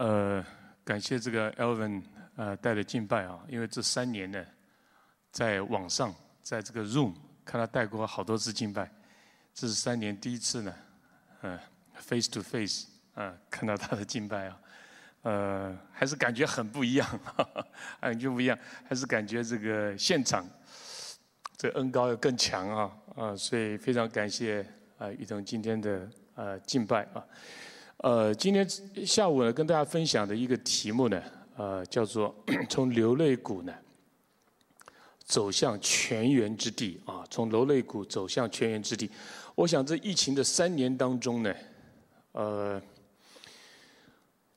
呃，感谢这个 Elvin 呃带的敬拜啊，因为这三年呢，在网上，在这个 Room 看他带过好多次敬拜，这是三年第一次呢，呃，Face to Face 啊，看到他的敬拜啊，呃，还是感觉很不一样，感觉不一样，还是感觉这个现场，这恩高要更强啊啊，所以非常感谢啊雨桐今天的呃敬拜啊。呃，今天下午呢，跟大家分享的一个题目呢，呃，叫做从流泪谷呢走向泉源之地啊，从流泪谷走向泉源之地。我想这疫情的三年当中呢，呃，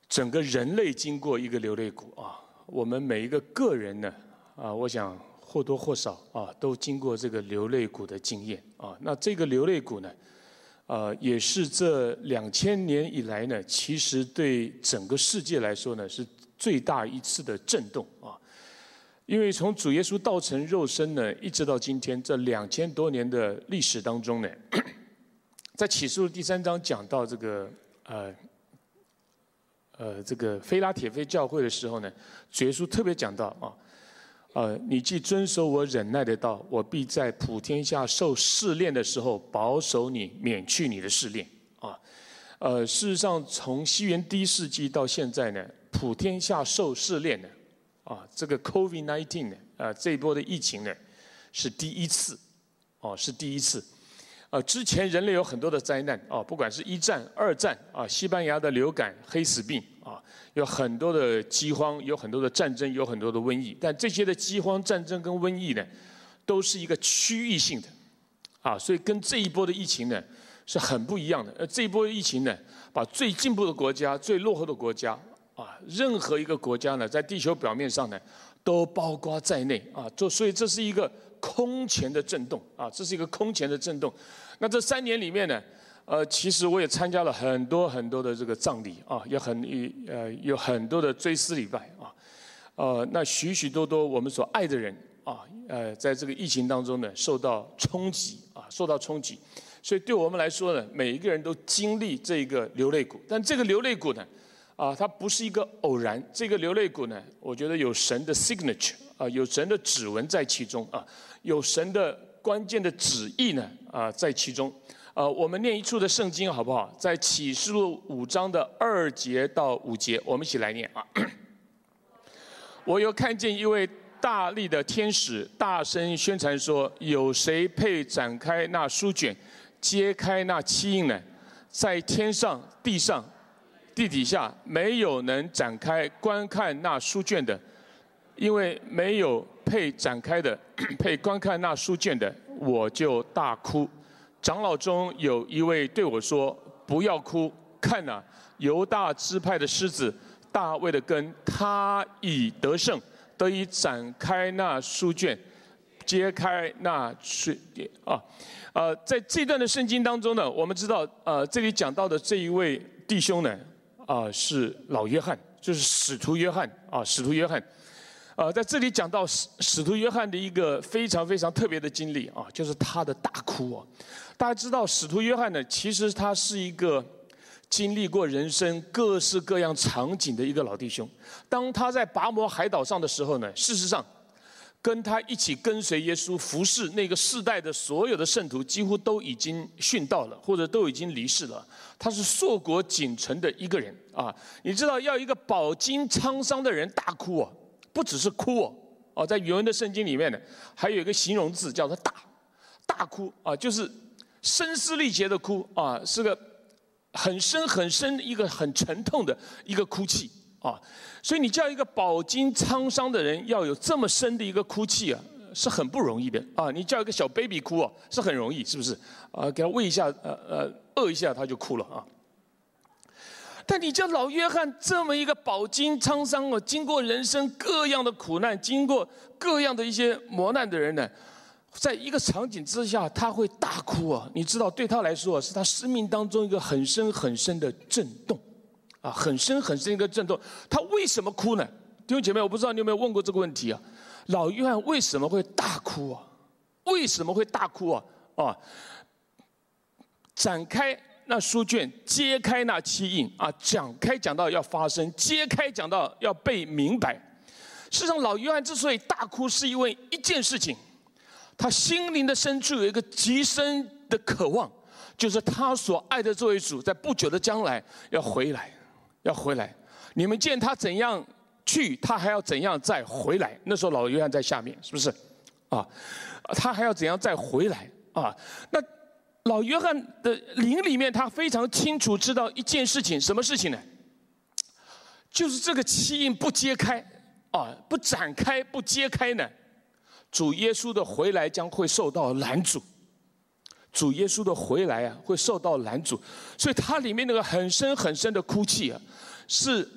整个人类经过一个流泪谷啊，我们每一个个人呢，啊，我想或多或少啊，都经过这个流泪谷的经验啊。那这个流泪谷呢？呃，也是这两千年以来呢，其实对整个世界来说呢，是最大一次的震动啊。因为从主耶稣道成肉身呢，一直到今天这两千多年的历史当中呢，在启示录第三章讲到这个呃呃这个菲拉铁菲教会的时候呢，主耶稣特别讲到啊。呃，你既遵守我忍耐的道，我必在普天下受试炼的时候保守你，免去你的试炼。啊，呃，事实上，从西元第一世纪到现在呢，普天下受试炼的，啊，这个 COVID-19 呢，啊，这一波的疫情呢，是第一次，哦，是第一次。呃，之前人类有很多的灾难，啊，不管是一战、二战，啊，西班牙的流感、黑死病，啊。有很多的饥荒，有很多的战争，有很多的瘟疫。但这些的饥荒、战争跟瘟疫呢，都是一个区域性的，啊，所以跟这一波的疫情呢是很不一样的。呃，这一波疫情呢，把最进步的国家、最落后的国家，啊，任何一个国家呢，在地球表面上呢，都包括在内，啊，就所以这是一个空前的震动，啊，这是一个空前的震动。那这三年里面呢？呃，其实我也参加了很多很多的这个葬礼啊，也很呃有很多的追思礼拜啊，呃，那许许多多我们所爱的人啊，呃，在这个疫情当中呢，受到冲击啊，受到冲击，所以对我们来说呢，每一个人都经历这个流泪谷，但这个流泪谷呢，啊，它不是一个偶然，这个流泪谷呢，我觉得有神的 signature 啊，有神的指纹在其中啊，有神的关键的旨意呢啊，在其中。呃，我们念一处的圣经好不好？在启示录五章的二节到五节，我们一起来念啊。我又看见一位大力的天使，大声宣传说：“有谁配展开那书卷，揭开那七印呢？在天上、地上、地底下，没有能展开观看那书卷的，因为没有配展开的，配观看那书卷的，我就大哭。”长老中有一位对我说：“不要哭，看呐，犹大支派的狮子大卫的根，他已得胜，得以展开那书卷，揭开那书啊，呃，在这段的圣经当中呢，我们知道，呃，这里讲到的这一位弟兄呢，啊，是老约翰，就是使徒约翰啊，使徒约翰。”呃，在这里讲到使使徒约翰的一个非常非常特别的经历啊，就是他的大哭啊。大家知道，使徒约翰呢，其实他是一个经历过人生各式各样场景的一个老弟兄。当他在拔摩海岛上的时候呢，事实上，跟他一起跟随耶稣服侍那个世代的所有的圣徒，几乎都已经殉道了，或者都已经离世了。他是硕果仅存的一个人啊。你知道，要一个饱经沧桑的人大哭啊。不只是哭哦，哦，在原文的圣经里面呢，还有一个形容字叫做“大”，大哭啊，就是声嘶力竭的哭啊，是个很深很深一个很沉痛的一个哭泣啊。所以你叫一个饱经沧桑的人要有这么深的一个哭泣啊，是很不容易的啊。你叫一个小 baby 哭哦，是很容易，是不是？啊，给他喂一下，呃呃，饿一下他就哭了啊。但你叫老约翰这么一个饱经沧桑哦，经过人生各样的苦难，经过各样的一些磨难的人呢，在一个场景之下，他会大哭啊！你知道，对他来说是他生命当中一个很深很深的震动，啊，很深很深一个震动。他为什么哭呢？弟兄姐妹，我不知道你有没有问过这个问题啊？老约翰为什么会大哭啊？为什么会大哭啊？啊，展开。那书卷，揭开那七印啊，讲开讲到要发生，揭开讲到要被明白。事实上，老约翰之所以大哭，是因为一件事情，他心灵的深处有一个极深的渴望，就是他所爱的这位主，在不久的将来要回来，要回来。你们见他怎样去，他还要怎样再回来。那时候老约翰在下面，是不是？啊，他还要怎样再回来？啊，那。老约翰的灵里面，他非常清楚知道一件事情，什么事情呢？就是这个七印不揭开，啊，不展开，不揭开呢，主耶稣的回来将会受到拦阻。主耶稣的回来啊，会受到拦阻，所以它里面那个很深很深的哭泣啊，是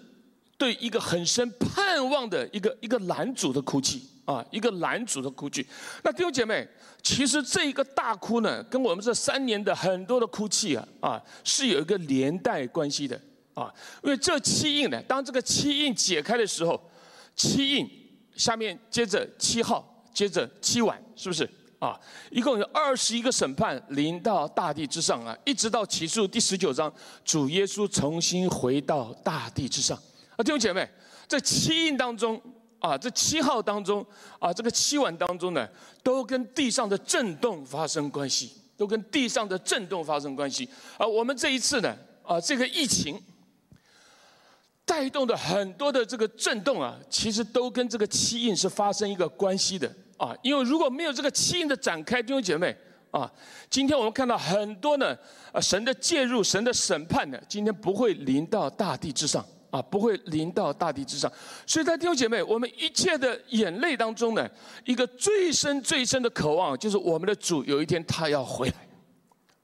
对一个很深盼望的一个一个男主的哭泣。啊，一个男主的哭泣。那弟兄姐妹，其实这一个大哭呢，跟我们这三年的很多的哭泣啊，啊，是有一个连带关系的啊。因为这七印呢，当这个七印解开的时候，七印下面接着七号，接着七晚，是不是啊？一共有二十一个审判临到大地之上啊，一直到启示录第十九章，主耶稣重新回到大地之上。啊，弟兄姐妹，这七印当中。啊，这七号当中，啊，这个七晚当中呢，都跟地上的震动发生关系，都跟地上的震动发生关系。啊，我们这一次呢，啊，这个疫情带动的很多的这个震动啊，其实都跟这个七印是发生一个关系的。啊，因为如果没有这个七印的展开，弟兄姐妹，啊，今天我们看到很多呢，啊，神的介入，神的审判呢，今天不会临到大地之上。啊，不会临到大地之上，所以，在弟兄姐妹，我们一切的眼泪当中呢，一个最深最深的渴望，就是我们的主有一天他要回来，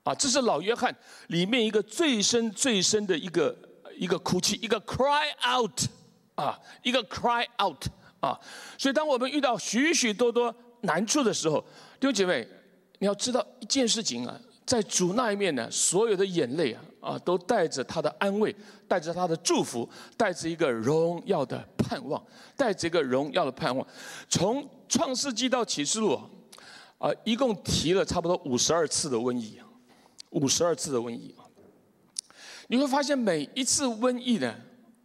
啊，这是老约翰里面一个最深最深的一个一个哭泣，一个 cry out，啊，一个 cry out，啊，所以，当我们遇到许许多多难处的时候，弟兄姐妹，你要知道一件事情啊。在主那一面呢，所有的眼泪啊啊，都带着他的安慰，带着他的祝福，带着一个荣耀的盼望，带着一个荣耀的盼望。从创世纪到启示录啊，一共提了差不多五十二次的瘟疫，五十二次的瘟疫啊。你会发现每一次瘟疫呢，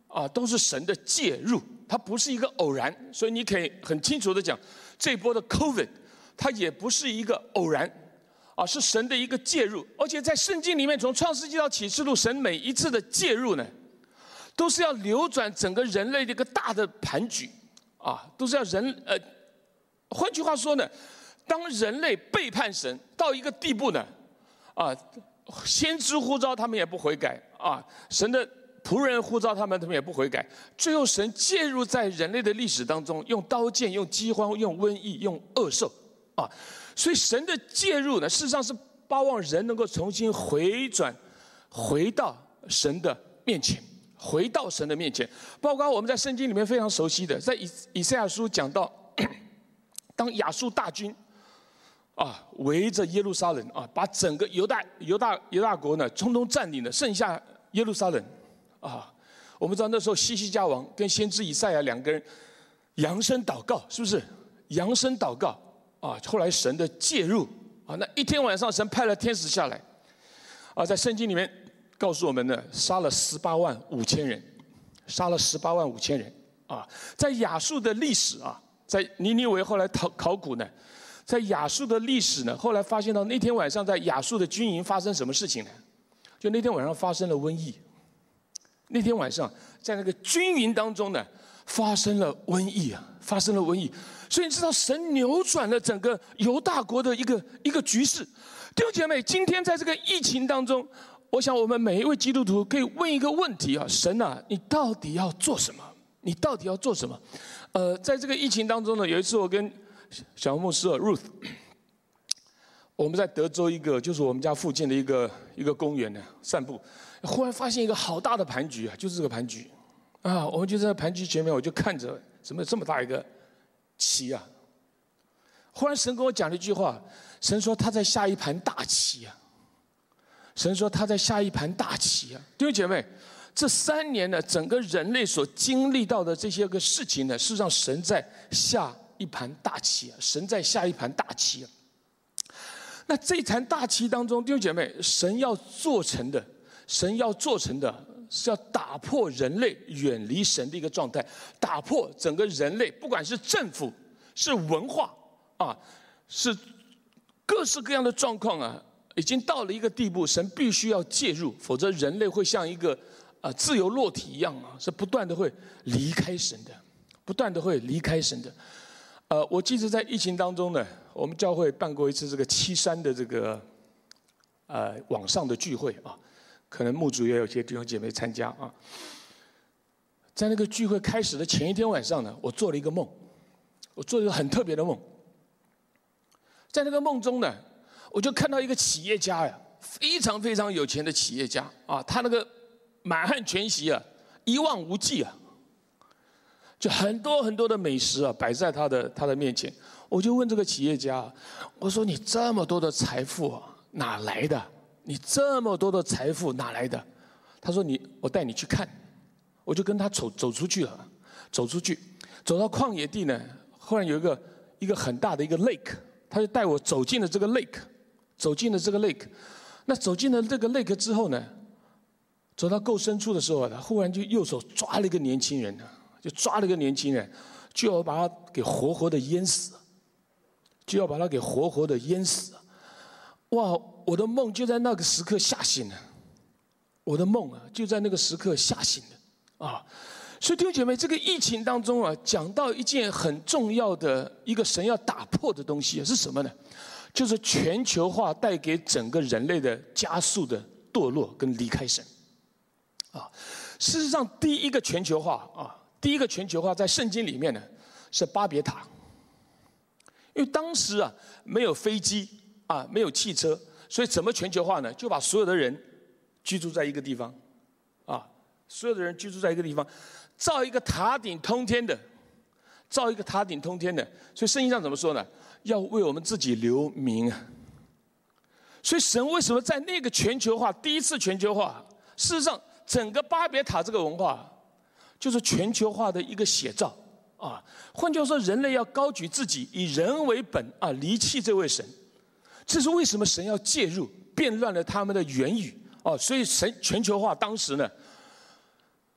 啊，都是神的介入，它不是一个偶然。所以你可以很清楚的讲，这波的 COVID，它也不是一个偶然。啊，是神的一个介入，而且在圣经里面，从创世纪到启示录，神每一次的介入呢，都是要扭转整个人类的一个大的盘局，啊，都是要人呃，换句话说呢，当人类背叛神到一个地步呢，啊，先知呼召他们也不悔改，啊，神的仆人呼召他们，他们也不悔改，最后神介入在人类的历史当中，用刀剑、用饥荒、用瘟疫、用恶兽，啊。所以神的介入呢，事实上是巴望人能够重新回转，回到神的面前，回到神的面前。包括我们在圣经里面非常熟悉的，在以以赛亚书讲到，当亚述大军啊围着耶路撒冷啊，把整个犹大犹大犹大国呢，通通占领了，剩下耶路撒冷啊。我们知道那时候西西家王跟先知以赛亚两个人扬声祷告，是不是？扬声祷告。啊，后来神的介入啊，那一天晚上神派了天使下来，啊，在圣经里面告诉我们呢，杀了十八万五千人，杀了十八万五千人啊，在亚述的历史啊，在尼尼维后来考考古呢，在亚述的历史呢，后来发现到那天晚上在亚述的军营发生什么事情呢？就那天晚上发生了瘟疫，那天晚上在那个军营当中呢，发生了瘟疫啊，发生了瘟疫。所以你知道，神扭转了整个犹大国的一个一个局势。弟兄姐妹，今天在这个疫情当中，我想我们每一位基督徒可以问一个问题啊：神啊，你到底要做什么？你到底要做什么？呃，在这个疫情当中呢，有一次我跟小牧师 Ruth，我们在德州一个就是我们家附近的一个一个公园呢散步，忽然发现一个好大的盘局啊，就是这个盘局啊，我们就在盘局前面，我就看着怎么这么大一个。棋啊！忽然神跟我讲了一句话，神说他在下一盘大棋啊。神说他在下一盘大棋啊！弟兄姐妹，这三年呢，整个人类所经历到的这些个事情呢，是让神在下一盘大棋啊！神在下一盘大棋啊！那这盘大棋当中，弟兄姐妹，神要做成的，神要做成的是要打破人类远离神的一个状态，打破整个人类，不管是政府、是文化啊，是各式各样的状况啊，已经到了一个地步，神必须要介入，否则人类会像一个啊自由落体一样啊，是不断的会离开神的，不断的会离开神的。呃，我记得在疫情当中呢，我们教会办过一次这个七三的这个呃网上的聚会啊，可能牧主也有些弟兄姐妹参加啊。在那个聚会开始的前一天晚上呢，我做了一个梦，我做了一个很特别的梦。在那个梦中呢，我就看到一个企业家呀，非常非常有钱的企业家啊，他那个满汉全席啊，一望无际啊。就很多很多的美食啊，摆在他的他的面前。我就问这个企业家，我说：“你这么多的财富啊，哪来的？你这么多的财富哪来的？”他说：“你，我带你去看。”我就跟他走走出去了，走出去，走到旷野地呢。忽然有一个一个很大的一个 lake，他就带我走进了这个 lake，走进了这个 lake。那走进了这个 lake 之后呢，走到够深处的时候，他忽然就右手抓了一个年轻人。就抓了一个年轻人，就要把他给活活的淹死，就要把他给活活的淹死。哇！我的梦就在那个时刻吓醒了，我的梦啊，就在那个时刻吓醒了啊！所以弟兄姐妹，这个疫情当中啊，讲到一件很重要的一个神要打破的东西是什么呢？就是全球化带给整个人类的加速的堕落跟离开神啊！事实上，第一个全球化啊。第一个全球化在圣经里面呢，是巴别塔。因为当时啊没有飞机啊没有汽车，所以怎么全球化呢？就把所有的人居住在一个地方，啊，所有的人居住在一个地方，造一个塔顶通天的，造一个塔顶通天的。所以圣经上怎么说呢？要为我们自己留名啊。所以神为什么在那个全球化第一次全球化？事实上，整个巴别塔这个文化。就是全球化的一个写照啊！换句话说，人类要高举自己，以人为本啊，离弃这位神。这是为什么神要介入，变乱了他们的言语哦。所以神全球化当时呢，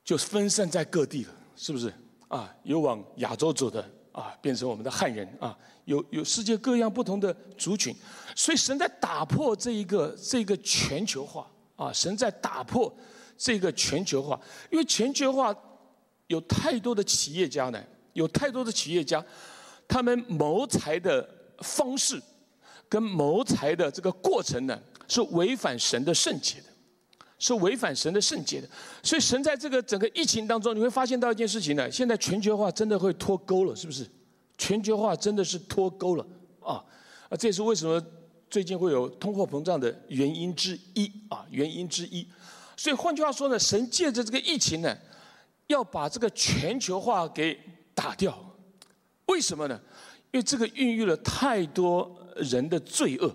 就分散在各地了，是不是啊？有往亚洲走的啊，变成我们的汉人啊，有有世界各样不同的族群。所以神在打破这一个这个全球化啊，神在打破这个全球化，因为全球化。有太多的企业家呢，有太多的企业家，他们谋财的方式跟谋财的这个过程呢，是违反神的圣洁的，是违反神的圣洁的。所以神在这个整个疫情当中，你会发现到一件事情呢，现在全球化真的会脱钩了，是不是？全球化真的是脱钩了啊！啊，这也是为什么最近会有通货膨胀的原因之一啊，原因之一。所以换句话说呢，神借着这个疫情呢。要把这个全球化给打掉，为什么呢？因为这个孕育了太多人的罪恶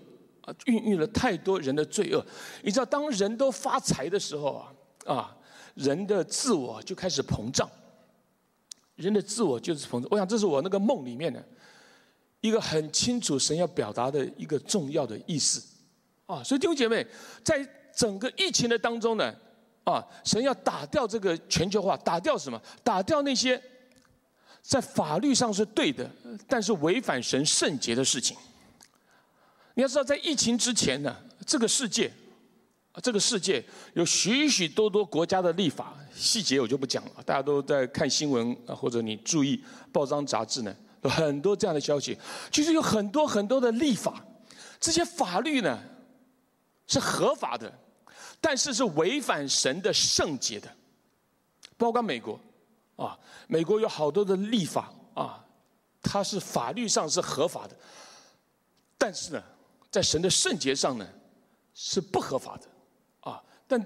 啊，孕育了太多人的罪恶。你知道，当人都发财的时候啊，啊，人的自我就开始膨胀，人的自我就是膨胀。我想，这是我那个梦里面的一个很清楚神要表达的一个重要的意思啊。所以弟兄姐妹，在整个疫情的当中呢。啊，神要打掉这个全球化，打掉什么？打掉那些在法律上是对的，但是违反神圣洁的事情。你要知道，在疫情之前呢，这个世界，这个世界有许许多多国家的立法，细节我就不讲了，大家都在看新闻啊，或者你注意报章杂志呢，有很多这样的消息。其实有很多很多的立法，这些法律呢是合法的。但是是违反神的圣洁的，包括美国，啊，美国有好多的立法啊，它是法律上是合法的，但是呢，在神的圣洁上呢，是不合法的，啊，但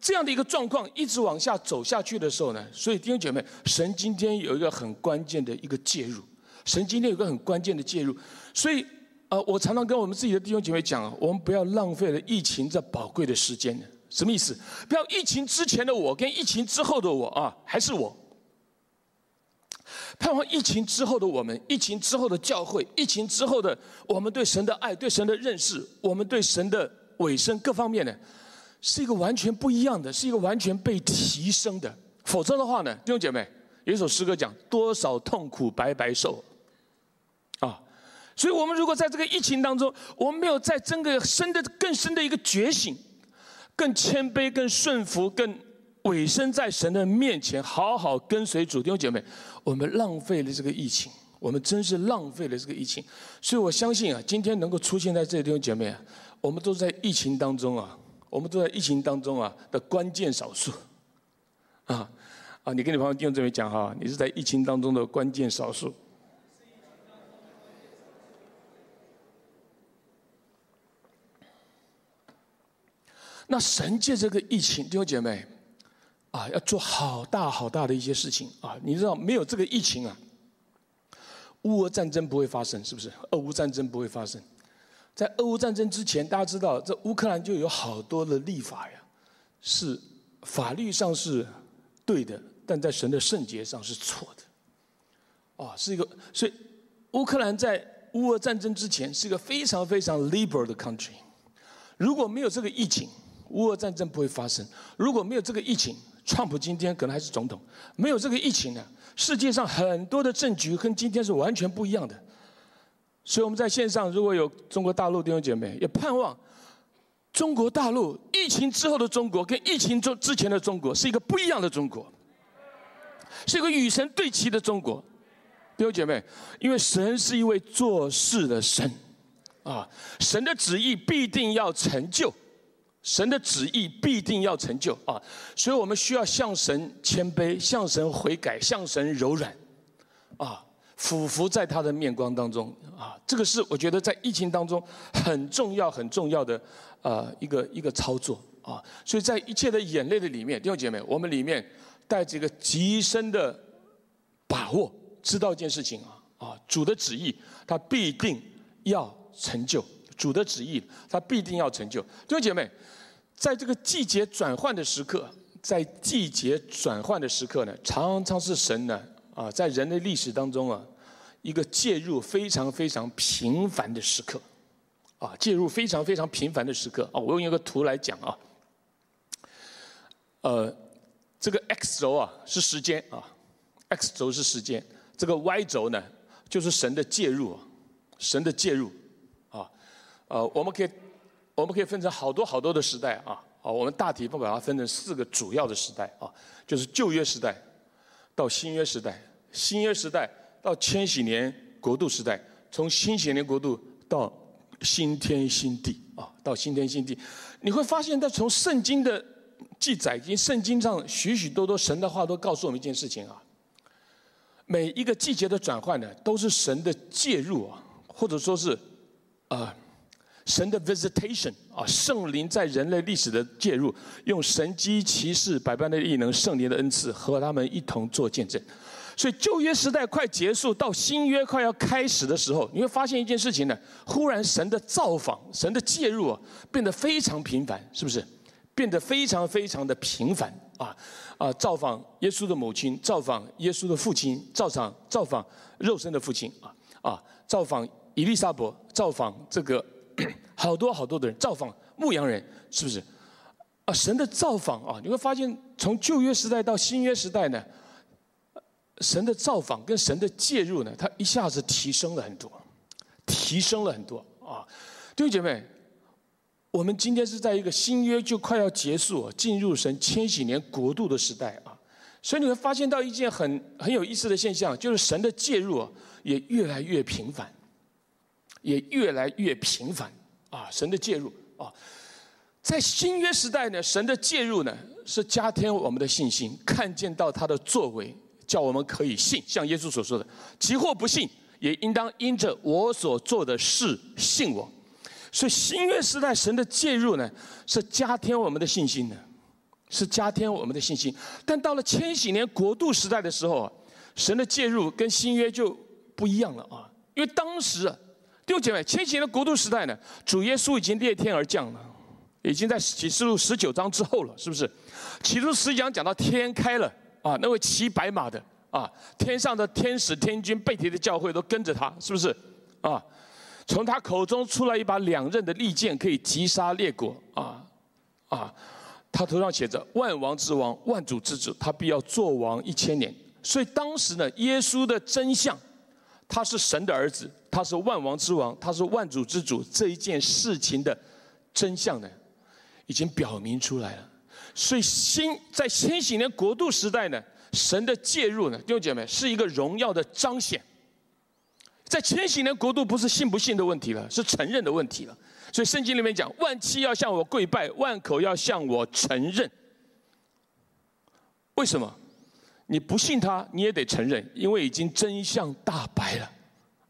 这样的一个状况一直往下走下去的时候呢，所以弟兄姐妹，神今天有一个很关键的一个介入，神今天有个很关键的介入，所以。呃，我常常跟我们自己的弟兄姐妹讲，我们不要浪费了疫情这宝贵的时间。什么意思？不要疫情之前的我跟疫情之后的我啊，还是我。盼望疫情之后的我们，疫情之后的教会，疫情之后的我们对神的爱、对神的认识，我们对神的尾声各方面呢，是一个完全不一样的，是一个完全被提升的。否则的话呢，弟兄姐妹，有一首诗歌讲多少痛苦白白受，啊，所以我们如果在这个疫情当中，我们没有在真的深的更深的一个觉醒，更谦卑、更顺服、更委身在神的面前，好好跟随主弟兄姐妹，我们浪费了这个疫情，我们真是浪费了这个疫情。所以我相信啊，今天能够出现在这里弟兄姐妹啊，我们都在疫情当中啊，我们都在疫情当中啊的关键少数。啊，啊！你跟你朋友用这边讲哈，你是在疫情当中的关键少数。那神借这个疫情，弟兄姐妹，啊，要做好大好大的一些事情啊！你知道，没有这个疫情啊，乌俄战争不会发生，是不是？俄乌战争不会发生。在俄乌战争之前，大家知道，这乌克兰就有好多的立法呀，是法律上是。对的，但在神的圣洁上是错的。啊，是一个，所以乌克兰在乌俄战争之前是一个非常非常 liberal 的 country。如果没有这个疫情，乌俄战争不会发生；如果没有这个疫情，川普今天可能还是总统。没有这个疫情呢，世界上很多的政局跟今天是完全不一样的。所以我们在线上如果有中国大陆弟兄姐妹，也盼望。中国大陆疫情之后的中国，跟疫情中之前的中国是一个不一样的中国，是一个与神对齐的中国，弟兄姐妹，因为神是一位做事的神，啊，神的旨意必定要成就，神的旨意必定要成就啊，所以我们需要向神谦卑，向神悔改，向神柔软，啊。俯伏在他的面光当中啊，这个是我觉得在疫情当中很重要、很重要的呃一个一个操作啊。所以在一切的眼泪的里面，弟兄姐妹，我们里面带着一个极深的把握，知道一件事情啊啊，主的旨意他必定要成就，主的旨意他必定要成就。弟兄姐妹，在这个季节转换的时刻，在季节转换的时刻呢，常常是神呢啊，在人类历史当中啊。一个介入非常非常频繁的时刻，啊，介入非常非常频繁的时刻。啊，我用一个图来讲啊，呃，这个 x 轴啊是时间啊，x 轴是时间，这个 y 轴呢就是神的介入，神的介入，呃，我们可以我们可以分成好多好多的时代啊，啊，我们大体不把它分成四个主要的时代啊，就是旧约时代到新约时代，新约时代。到千禧年国度时代，从千禧年国度到新天新地啊，到新天新地，你会发现，在从圣经的记载，跟圣经上许许多多神的话，都告诉我们一件事情啊。每一个季节的转换呢，都是神的介入啊，或者说是啊，神的 visitation 啊，圣灵在人类历史的介入，用神机骑士百般的异能，圣灵的恩赐，和他们一同做见证。所以旧约时代快结束，到新约快要开始的时候，你会发现一件事情呢：忽然神的造访、神的介入啊，变得非常频繁，是不是？变得非常非常的频繁啊啊！造访耶稣的母亲，造访耶稣的父亲，造访造访肉身的父亲啊啊！造访伊丽莎伯，造访这个 好多好多的人，造访牧羊人，是不是？啊，神的造访啊，你会发现从旧约时代到新约时代呢。神的造访跟神的介入呢，它一下子提升了很多，提升了很多啊！弟兄姐妹，我们今天是在一个新约就快要结束，进入神千禧年国度的时代啊，所以你会发现到一件很很有意思的现象，就是神的介入也越来越频繁，也越来越频繁啊！神的介入啊，在新约时代呢，神的介入呢是加添我们的信心，看见到他的作为。叫我们可以信，像耶稣所说的：“其或不信，也应当因着我所做的事信我。”所以新约时代神的介入呢，是加添我们的信心的，是加添我们的信心。但到了千禧年国度时代的时候啊，神的介入跟新约就不一样了啊！因为当时啊，弟兄姐妹，千禧年的国度时代呢，主耶稣已经裂天而降了，已经在启示录十九章之后了，是不是？启示录十讲讲到天开了。啊，那位骑白马的啊，天上的天使、天君、贝提的教会都跟着他，是不是？啊，从他口中出来一把两刃的利剑，可以击杀列国。啊，啊，他头上写着“万王之王，万主之主”，他必要做王一千年。所以当时呢，耶稣的真相，他是神的儿子，他是万王之王，他是万主之主，这一件事情的真相呢，已经表明出来了。所以新在千禧年国度时代呢。神的介入呢，弟兄姐妹，是一个荣耀的彰显。在千禧年国度，不是信不信的问题了，是承认的问题了。所以圣经里面讲，万妻要向我跪拜，万口要向我承认。为什么？你不信他，你也得承认，因为已经真相大白了，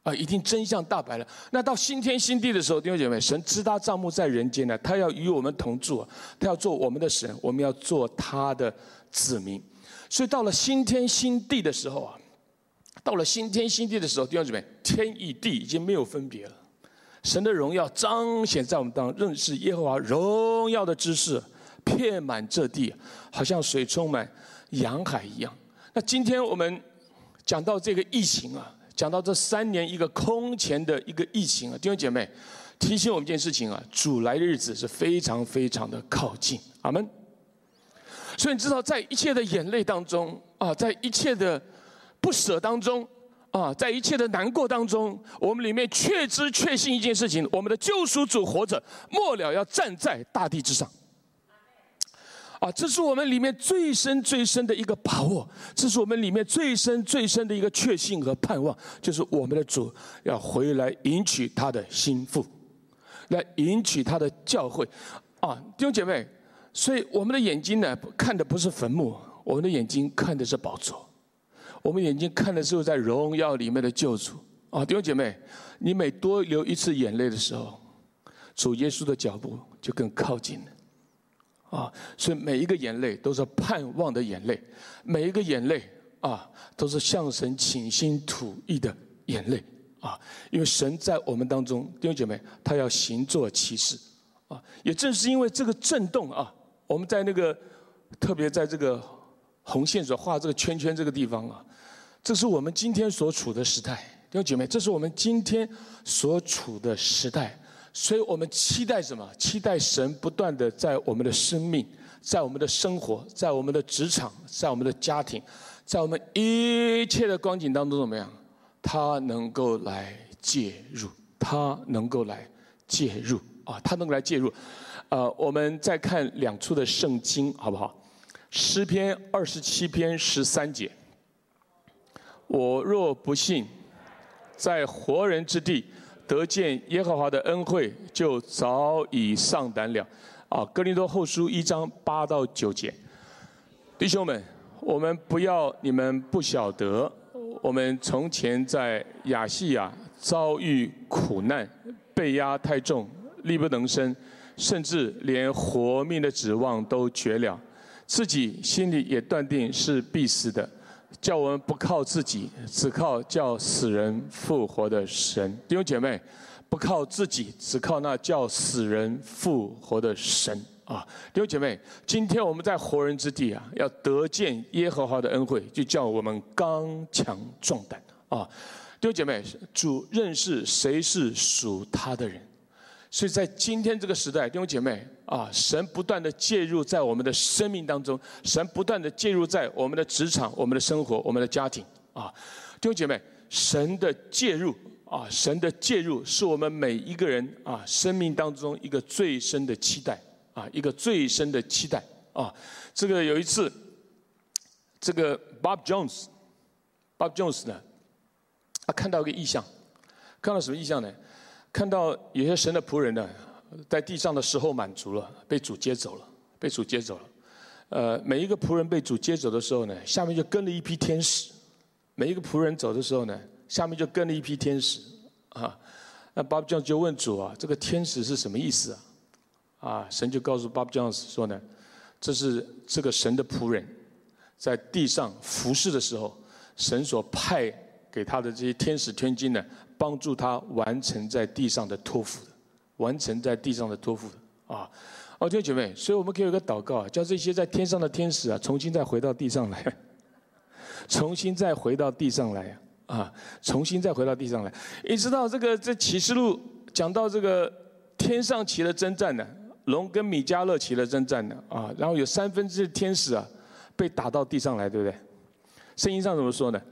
啊，已经真相大白了。那到新天新地的时候，弟兄姐妹，神知他账目在人间呢，他要与我们同住，他要做我们的神，我们要做他的子民。所以到了新天新地的时候啊，到了新天新地的时候，弟兄姐妹，天与地已经没有分别了。神的荣耀彰显在我们当中，认识耶和华荣耀的知识，遍满这地，好像水充满洋海一样。那今天我们讲到这个疫情啊，讲到这三年一个空前的一个疫情啊，弟兄姐妹，提醒我们一件事情啊，主来的日子是非常非常的靠近。阿门。所以你知道，在一切的眼泪当中啊，在一切的不舍当中啊，在一切的难过当中，我们里面确知确信一件事情：我们的救赎主活着，末了要站在大地之上。啊，这是我们里面最深最深的一个把握，这是我们里面最深最深的一个确信和盼望，就是我们的主要回来迎娶他的心腹，来迎娶他的教会。啊，弟兄姐妹。所以我们的眼睛呢，看的不是坟墓，我们的眼睛看的是宝座，我们眼睛看的是在荣耀里面的救主。啊，弟兄姐妹，你每多流一次眼泪的时候，主耶稣的脚步就更靠近了。啊，所以每一个眼泪都是盼望的眼泪，每一个眼泪啊，都是向神倾心吐意的眼泪。啊，因为神在我们当中，弟兄姐妹，他要行做其事。啊，也正是因为这个震动啊。我们在那个，特别在这个红线所画这个圈圈这个地方啊，这是我们今天所处的时代，弟兄姐妹，这是我们今天所处的时代，所以我们期待什么？期待神不断的在我们的生命、在我们的生活、在我们的职场、在我们的家庭、在我们一切的光景当中怎么样？他能够来介入，他能够来介入啊，他能够来介入。呃，我们再看两处的圣经，好不好？诗篇二十七篇十三节：我若不信，在活人之地得见耶和华的恩惠，就早已上胆了。啊，哥林多后书一章八到九节，弟兄们，我们不要你们不晓得，我们从前在亚细亚遭遇苦难，被压太重，力不能生。甚至连活命的指望都绝了，自己心里也断定是必死的，叫我们不靠自己，只靠叫死人复活的神。弟兄姐妹，不靠自己，只靠那叫死人复活的神啊！弟兄姐妹，今天我们在活人之地啊，要得见耶和华的恩惠，就叫我们刚强壮胆啊！弟兄姐妹，主认识谁是属他的人。所以在今天这个时代，弟兄姐妹啊，神不断的介入在我们的生命当中，神不断的介入在我们的职场、我们的生活、我们的家庭啊，弟兄姐妹，神的介入啊，神的介入是我们每一个人啊生命当中一个最深的期待啊，一个最深的期待啊。这个有一次，这个 Bob Jones，Bob Jones 呢，他看到一个异象，看到什么异象呢？看到有些神的仆人呢，在地上的时候满足了，被主接走了，被主接走了。呃，每一个仆人被主接走的时候呢，下面就跟了一批天使。每一个仆人走的时候呢，下面就跟了一批天使。啊，那 Bob Jones 就问主啊，这个天使是什么意思啊？啊，神就告诉 Bob Jones 说呢，这是这个神的仆人，在地上服侍的时候，神所派给他的这些天使天君呢。帮助他完成在地上的托付的，完成在地上的托付的啊！哦，弟兄姐妹，所以我们可以有个祷告啊，叫这些在天上的天使啊，重新再回到地上来。重新再回到地上来啊，重新再回到地上来。一直到这个这启示录讲到这个天上起了征战呢，龙跟米迦勒起了征战呢啊，然后有三分之天使啊被打到地上来，对不对？圣经上怎么说呢？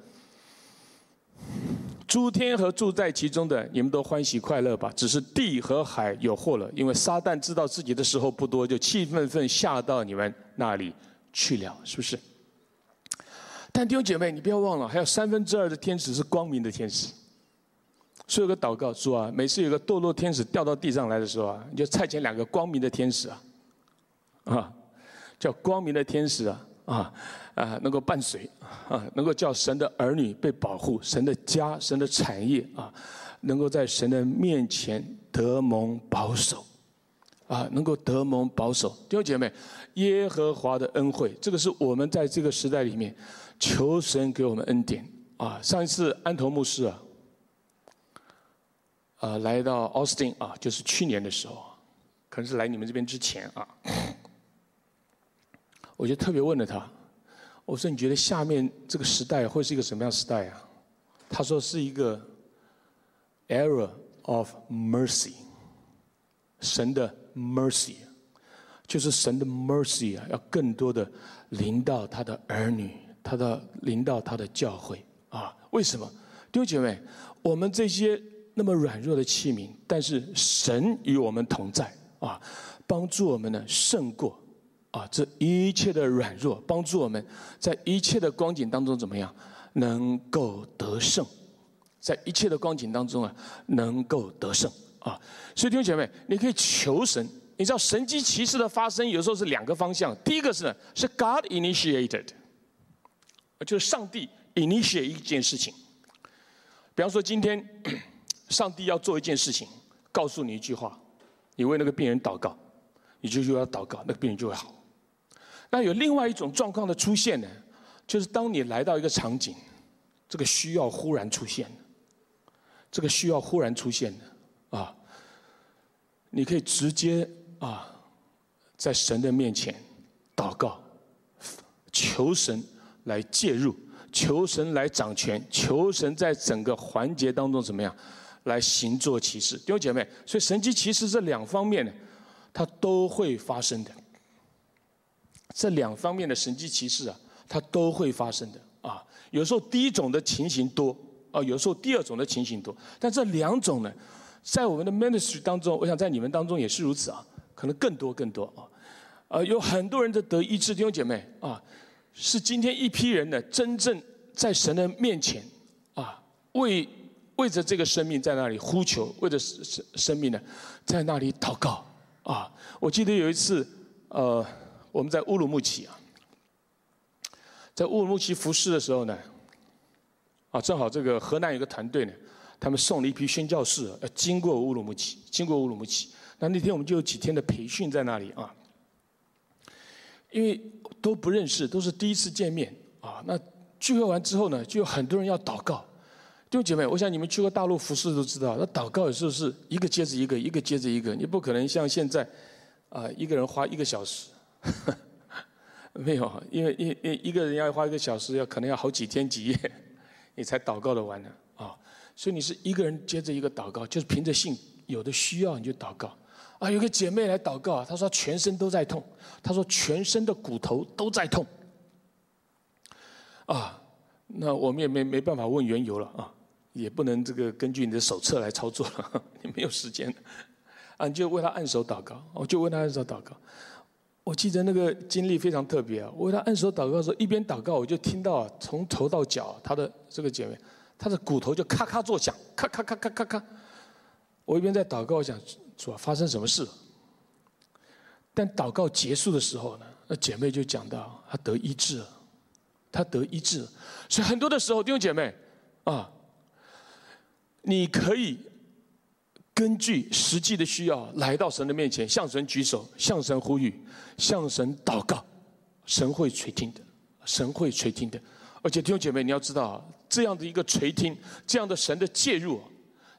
诸天和住在其中的，你们都欢喜快乐吧。只是地和海有祸了，因为撒旦知道自己的时候不多，就气愤愤下到你们那里去了，是不是？但弟兄姐妹，你不要忘了，还有三分之二的天使是光明的天使。所以有个祷告说啊，每次有个堕落天使掉到地上来的时候啊，你就差遣两个光明的天使啊，啊，叫光明的天使啊。啊，啊，能够伴随，啊，能够叫神的儿女被保护，神的家、神的产业啊，能够在神的面前得蒙保守，啊，能够得蒙保守。弟兄姐妹，耶和华的恩惠，这个是我们在这个时代里面求神给我们恩典啊。上一次安头牧师啊，啊，来到奥斯汀啊，就是去年的时候，可能是来你们这边之前啊。我就特别问了他，我说：“你觉得下面这个时代会是一个什么样时代啊？”他说：“是一个 era of mercy，神的 mercy，就是神的 mercy 啊，要更多的临到他的儿女，他的临到他的教会啊。为什么？弟兄姐妹，我们这些那么软弱的器皿，但是神与我们同在啊，帮助我们呢胜过。”啊，这一切的软弱，帮助我们在一切的光景当中怎么样，能够得胜，在一切的光景当中啊，能够得胜啊。所以弟兄姐妹，你可以求神，你知道神机骑士的发生有时候是两个方向，第一个是是 God initiated，就是上帝 initiate 一件事情。比方说今天 上帝要做一件事情，告诉你一句话，你为那个病人祷告，你就又要祷告，那个病人就会好。那有另外一种状况的出现呢，就是当你来到一个场景，这个需要忽然出现，这个需要忽然出现的啊，你可以直接啊，在神的面前祷告，求神来介入，求神来掌权，求神在整个环节当中怎么样来行做其事。弟兄姐妹，所以神迹其实这两方面呢，它都会发生的。这两方面的神迹奇事啊，它都会发生的啊。有时候第一种的情形多啊，有时候第二种的情形多。但这两种呢，在我们的 ministry 当中，我想在你们当中也是如此啊，可能更多更多啊。呃，有很多人的得医治，弟兄姐妹啊，是今天一批人呢，真正在神的面前啊，为为着这个生命在那里呼求，为着生生命呢，在那里祷告啊。我记得有一次，呃。我们在乌鲁木齐啊，在乌鲁木齐服侍的时候呢，啊，正好这个河南有个团队呢，他们送了一批宣教士要经过乌鲁木齐，经过乌鲁木齐。那那天我们就有几天的培训在那里啊，因为都不认识，都是第一次见面啊。那聚会完之后呢，就有很多人要祷告。弟兄姐妹，我想你们去过大陆服侍都知道，那祷告有时候是一个接着一个，一个接着一个，你不可能像现在啊，一个人花一个小时。没有，因为一一一个人要花一个小时，要可能要好几天几夜，你才祷告的完呢啊！所以你是一个人接着一个祷告，就是凭着信，有的需要你就祷告。啊，有个姐妹来祷告，她说全身都在痛，她说全身的骨头都在痛。啊，那我们也没没办法问缘由了啊，也不能这个根据你的手册来操作了，你没有时间。啊，你就为他按手祷告，我就为他按手祷告。我记得那个经历非常特别啊！我为他按手祷告的时候，一边祷告，我就听到从头到脚，他的这个姐妹，他的骨头就咔咔作响，咔咔咔咔咔咔。我一边在祷告，我想说发生什么事？但祷告结束的时候呢，那姐妹就讲到她得医治了，她得医治了。所以很多的时候，弟兄姐妹啊，你可以。根据实际的需要来到神的面前，向神举手，向神呼吁，向神祷告，神会垂听的，神会垂听的。而且弟兄姐妹，你要知道，这样的一个垂听，这样的神的介入，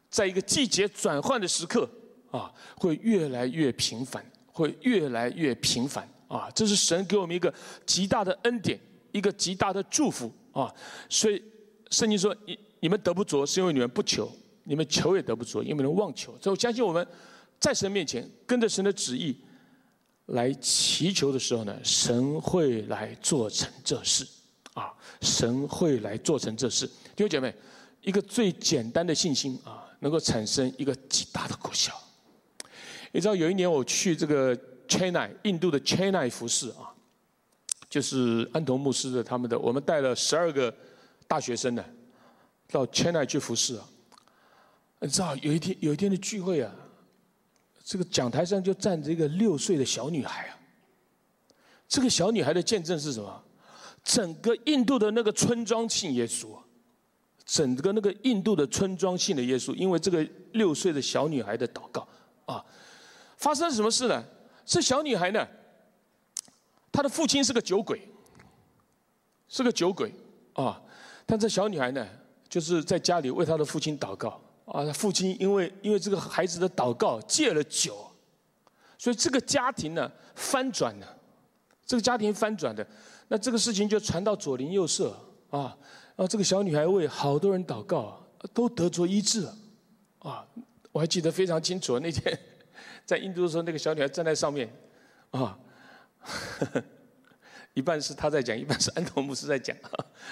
在一个季节转换的时刻啊，会越来越频繁，会越来越频繁啊！这是神给我们一个极大的恩典一个极大的祝福啊！所以圣经说：你你们得不着，是因为你们不求；你们求也得不着，因为你们妄求。所以我相信我们在神面前跟着神的旨意来祈求的时候呢，神会来做成这事啊！神会来做成这事。弟兄姐妹，一个最简单的信心啊，能够产生一个极大的果效。你知道有一年我去这个 China 印度的 China 服饰啊，就是安童牧师的他们的，我们带了十二个大学生呢，到 China 去服饰啊。你知道有一天有一天的聚会啊，这个讲台上就站着一个六岁的小女孩啊。这个小女孩的见证是什么？整个印度的那个村庄信耶稣，整个那个印度的村庄信的耶稣，因为这个六岁的小女孩的祷告啊。发生什么事呢？这小女孩呢，她的父亲是个酒鬼，是个酒鬼啊。但这小女孩呢，就是在家里为她的父亲祷告啊。父亲因为因为这个孩子的祷告戒了酒，所以这个家庭呢翻转了，这个家庭翻转的。那这个事情就传到左邻右舍啊，然后这个小女孩为好多人祷告，都得着医治了啊。我还记得非常清楚那天。在印度的时候，那个小女孩站在上面，啊，一半是她在讲，一半是安童牧师在讲，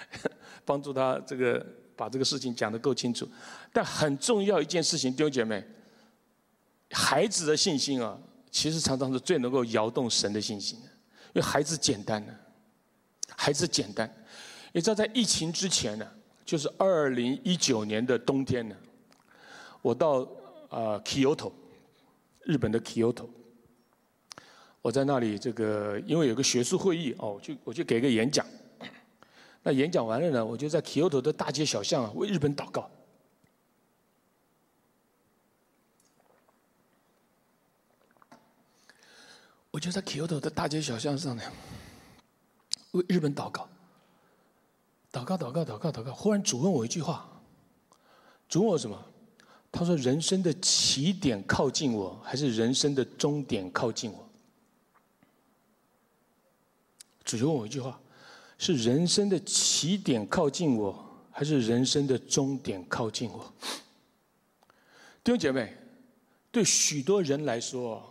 帮助她这个把这个事情讲得够清楚。但很重要一件事情，弟兄姐妹，孩子的信心啊，其实常常是最能够摇动神的信心的，因为孩子简单呢，孩子简单。你知道，在疫情之前呢，就是二零一九年的冬天呢，我到啊 Kyoto。日本的 Kyoto，我在那里这个，因为有个学术会议哦，我去我去给个演讲。那演讲完了呢，我就在 Kyoto 的大街小巷啊为日本祷告。我就在 Kyoto 的大街小巷上呢为日本祷告，祷告祷告祷告祷告。忽然主问我一句话，主问我什么？他说：“人生的起点靠近我，还是人生的终点靠近我？”主就问我一句话：“是人生的起点靠近我，还是人生的终点靠近我？”弟兄姐妹，对许多人来说，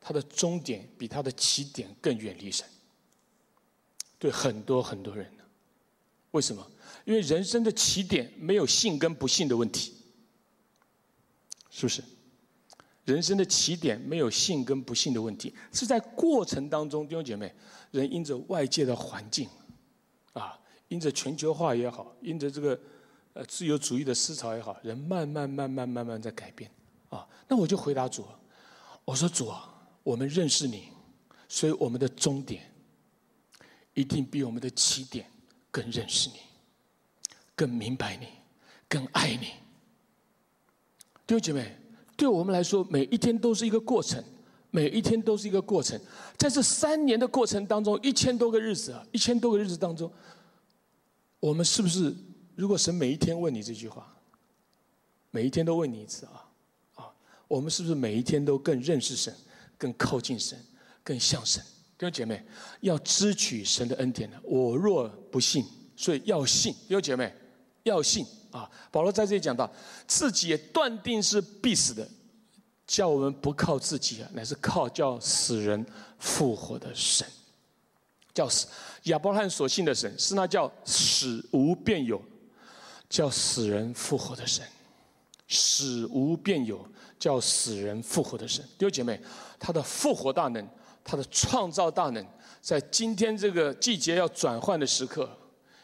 他的终点比他的起点更远离神。对很多很多人呢，为什么？因为人生的起点没有信跟不信的问题。是不是？人生的起点没有信跟不信的问题，是在过程当中，弟兄姐妹，人因着外界的环境，啊，因着全球化也好，因着这个呃自由主义的思潮也好，人慢慢慢慢慢慢在改变，啊，那我就回答主，我说主，我们认识你，所以我们的终点一定比我们的起点更认识你，更明白你，更爱你。弟兄姐妹，对我们来说，每一天都是一个过程，每一天都是一个过程。在这三年的过程当中，一千多个日子啊，一千多个日子当中，我们是不是？如果神每一天问你这句话，每一天都问你一次啊，啊，我们是不是每一天都更认识神，更靠近神，更像神？弟兄姐妹，要支取神的恩典呢？我若不信，所以要信。弟兄姐妹，要信。啊，保罗在这里讲到，自己也断定是必死的，叫我们不靠自己啊，乃是靠叫死人复活的神，叫死亚伯拉罕所信的神是那叫死无变有，叫死人复活的神，死无变有，叫死人复活的神。弟兄姐妹，他的复活大能，他的创造大能，在今天这个季节要转换的时刻，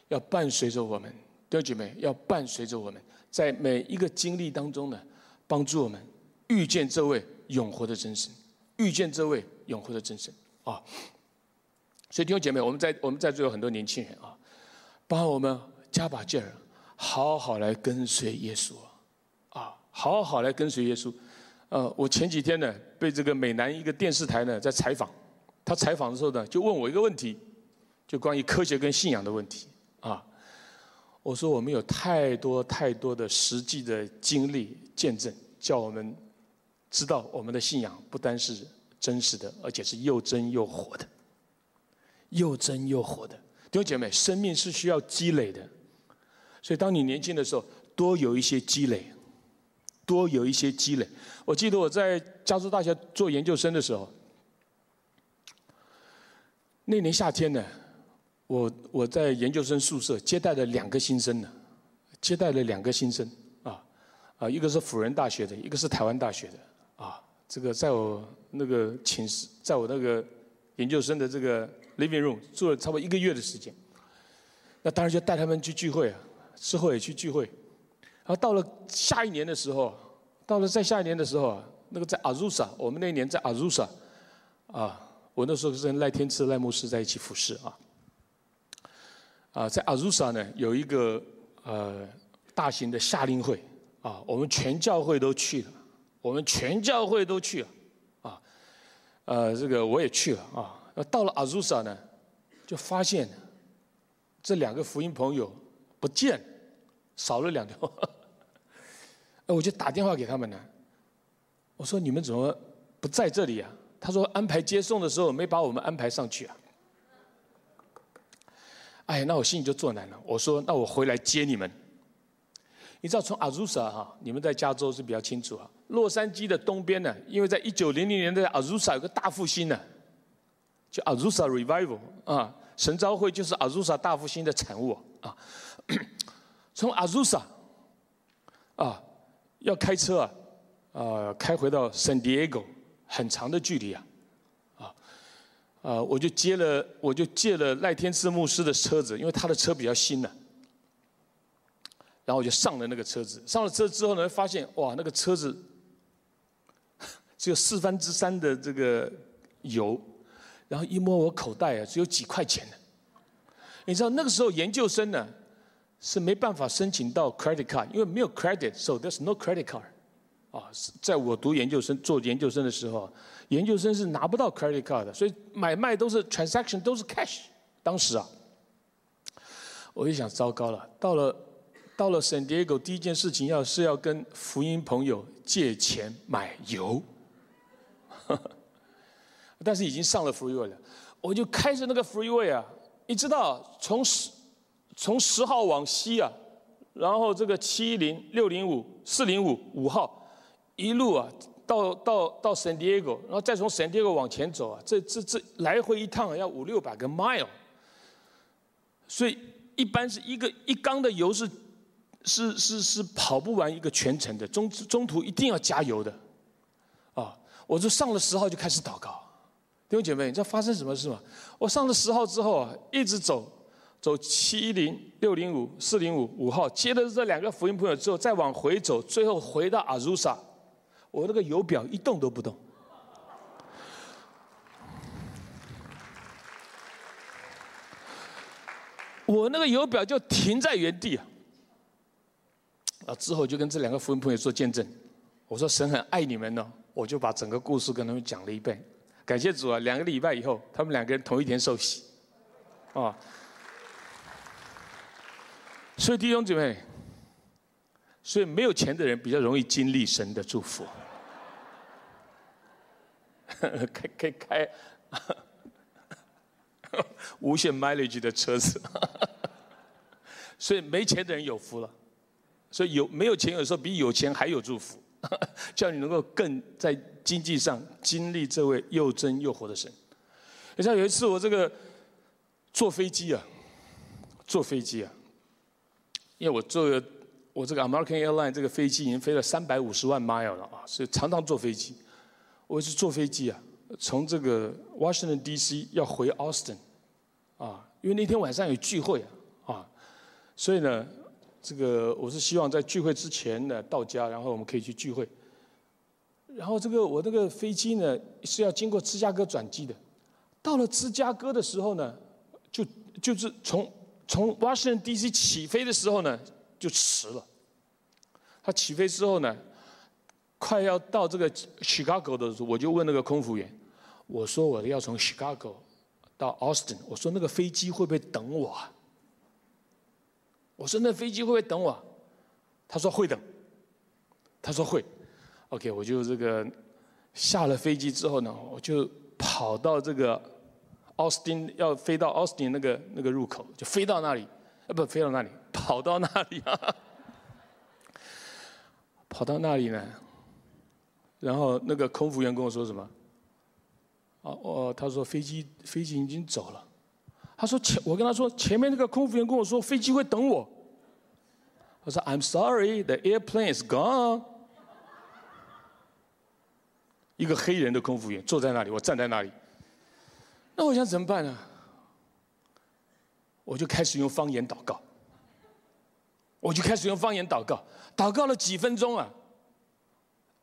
要伴随着我们。弟兄姐妹，要伴随着我们，在每一个经历当中呢，帮助我们遇见这位永活的真神，遇见这位永活的真神啊！所以弟兄姐妹，我们在我们在座有很多年轻人啊，帮我们加把劲儿，好好来跟随耶稣啊，好好来跟随耶稣。呃，我前几天呢，被这个美南一个电视台呢在采访，他采访的时候呢，就问我一个问题，就关于科学跟信仰的问题啊。我说我们有太多太多的实际的经历见证，叫我们知道我们的信仰不单是真实的，而且是又真又活的，又真又活的。弟兄姐妹，生命是需要积累的，所以当你年轻的时候，多有一些积累，多有一些积累。我记得我在加州大学做研究生的时候，那年夏天呢，我我在研究生宿舍接待了两个新生呢，接待了两个新生啊啊，一个是辅仁大学的，一个是台湾大学的。这个在我那个寝室，在我那个研究生的这个 living room 住了差不多一个月的时间，那当然就带他们去聚会啊，之后也去聚会，然后到了下一年的时候，到了再下一年的时候啊，那个在阿鲁萨，我们那一年在阿鲁萨，啊，我那时候是跟赖天赐赖牧师在一起服侍啊，啊，在阿鲁萨呢有一个呃大型的夏令会啊，我们全教会都去了。我们全教会都去了，啊，呃，这个我也去了啊。到了阿祖萨呢，就发现这两个福音朋友不见，少了两条。哎，我就打电话给他们呢，我说你们怎么不在这里啊？他说安排接送的时候没把我们安排上去啊。哎，那我心里就作难了。我说那我回来接你们。你知道从阿祖萨哈，你们在加州是比较清楚啊。洛杉矶的东边呢，因为在一九零零年代，阿祖萨有个大复兴呢，叫阿祖萨 Revival 啊，神召会就是阿祖萨大复兴的产物啊。从阿祖萨啊，要开车啊，啊，开回到 San Diego，很长的距离啊，啊，啊，我就接了，我就借了赖天赐牧师的车子，因为他的车比较新呢。然后我就上了那个车子，上了车之后呢，发现哇，那个车子。只有四分之三的这个油，然后一摸我口袋啊，只有几块钱呢。你知道那个时候研究生呢是没办法申请到 credit card，因为没有 credit，so there's no credit card。啊，在我读研究生做研究生的时候，研究生是拿不到 credit card 的，所以买卖都是 transaction 都是 cash。当时啊，我就想糟糕了，到了到了 San Diego，第一件事情要是要跟福音朋友借钱买油。但是已经上了 freeway 了，我就开着那个 freeway 啊，你知道从十从十号往西啊，然后这个七零六零五四零五五号一路啊到到到 San Diego，然后再从 San Diego 往前走啊，这这这来回一趟要五六百个 mile，所以一般是一个一缸的油是是是是跑不完一个全程的，中中途一定要加油的。我就上了十号就开始祷告，弟兄姐妹，你知道发生什么事吗？我上了十号之后啊，一直走，走七零六零五四零五五号，接了这两个福音朋友之后，再往回走，最后回到阿鲁萨，我那个油表一动都不动，我那个油表就停在原地啊。啊，之后就跟这两个福音朋友做见证，我说神很爱你们呢。我就把整个故事跟他们讲了一遍，感谢主啊！两个礼拜以后，他们两个人同一天受洗，啊！所以弟兄姐妹，所以没有钱的人比较容易经历神的祝福，开开开 无限 mileage 的车子，所以没钱的人有福了，所以有没有钱有时候比有钱还有祝福。叫你能够更在经济上经历这位又真又活的神。你像有一次我这个坐飞机啊，坐飞机啊，因为我坐我这个 American Airline 这个飞机已经飞了三百五十万 mile 了啊，所以常常坐飞机。我是坐飞机啊，从这个 Washington D.C. 要回 Austin 啊，因为那天晚上有聚会啊，啊，所以呢。这个我是希望在聚会之前呢到家，然后我们可以去聚会。然后这个我这个飞机呢是要经过芝加哥转机的，到了芝加哥的时候呢，就就是从从 Washington D.C. 起飞的时候呢就迟了。他起飞之后呢，快要到这个 Chicago 的时候，我就问那个空服员，我说我要从 Chicago 到 Austin，我说那个飞机会不会等我？啊？我说那飞机会不会等我？他说会等。他说会。OK，我就这个下了飞机之后呢，我就跑到这个奥斯汀要飞到奥斯汀那个那个入口，就飞到那里，啊不飞到那里，跑到那里啊，跑到那里呢，然后那个空服员跟我说什么？哦哦，他说飞机飞机已经走了。他说前我跟他说前面那个空服员跟我说飞机会等我。我说 I'm sorry, the airplane is gone。一个黑人的空服员坐在那里，我站在那里。那我想怎么办呢？我就开始用方言祷告。我就开始用方言祷告，祷告了几分钟啊。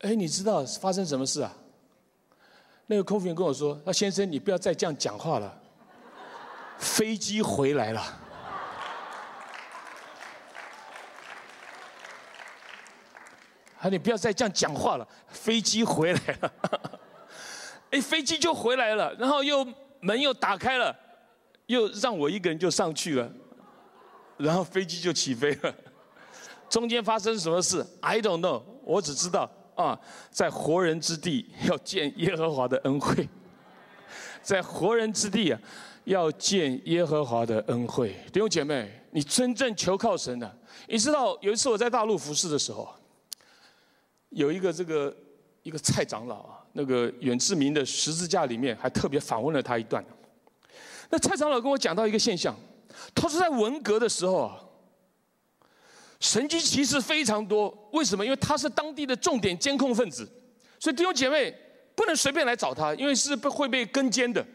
哎，你知道发生什么事啊？那个空服员跟我说：“那先生，你不要再这样讲话了，飞机回来了。”啊，你不要再这样讲话了，飞机回来了。哎，飞机就回来了，然后又门又打开了，又让我一个人就上去了，然后飞机就起飞了。中间发生什么事？I don't know，我只知道啊，在活人之地要见耶和华的恩惠，在活人之地啊，要见耶和华的恩惠。弟兄姐妹，你真正求靠神的，你知道有一次我在大陆服侍的时候。有一个这个一个蔡长老啊，那个远志明的十字架里面还特别访问了他一段。那蔡长老跟我讲到一个现象，他说在文革的时候啊，神机骑士非常多。为什么？因为他是当地的重点监控分子，所以弟兄姐妹不能随便来找他，因为是会被跟监的。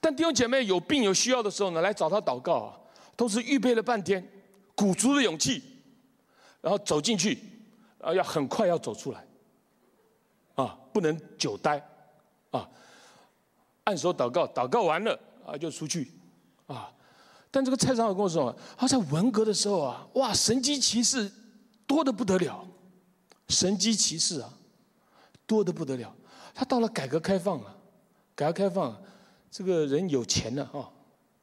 但弟兄姐妹有病有需要的时候呢，来找他祷告啊，都是预备了半天，鼓足了勇气，然后走进去。啊，要很快要走出来，啊，不能久待，啊，按手祷告，祷告完了啊，就出去，啊，但这个蔡长老跟我说，他在文革的时候啊，哇，神机骑士多的不得了，神机骑士啊，多的不得了。他到了改革开放啊，改革开放，这个人有钱了啊，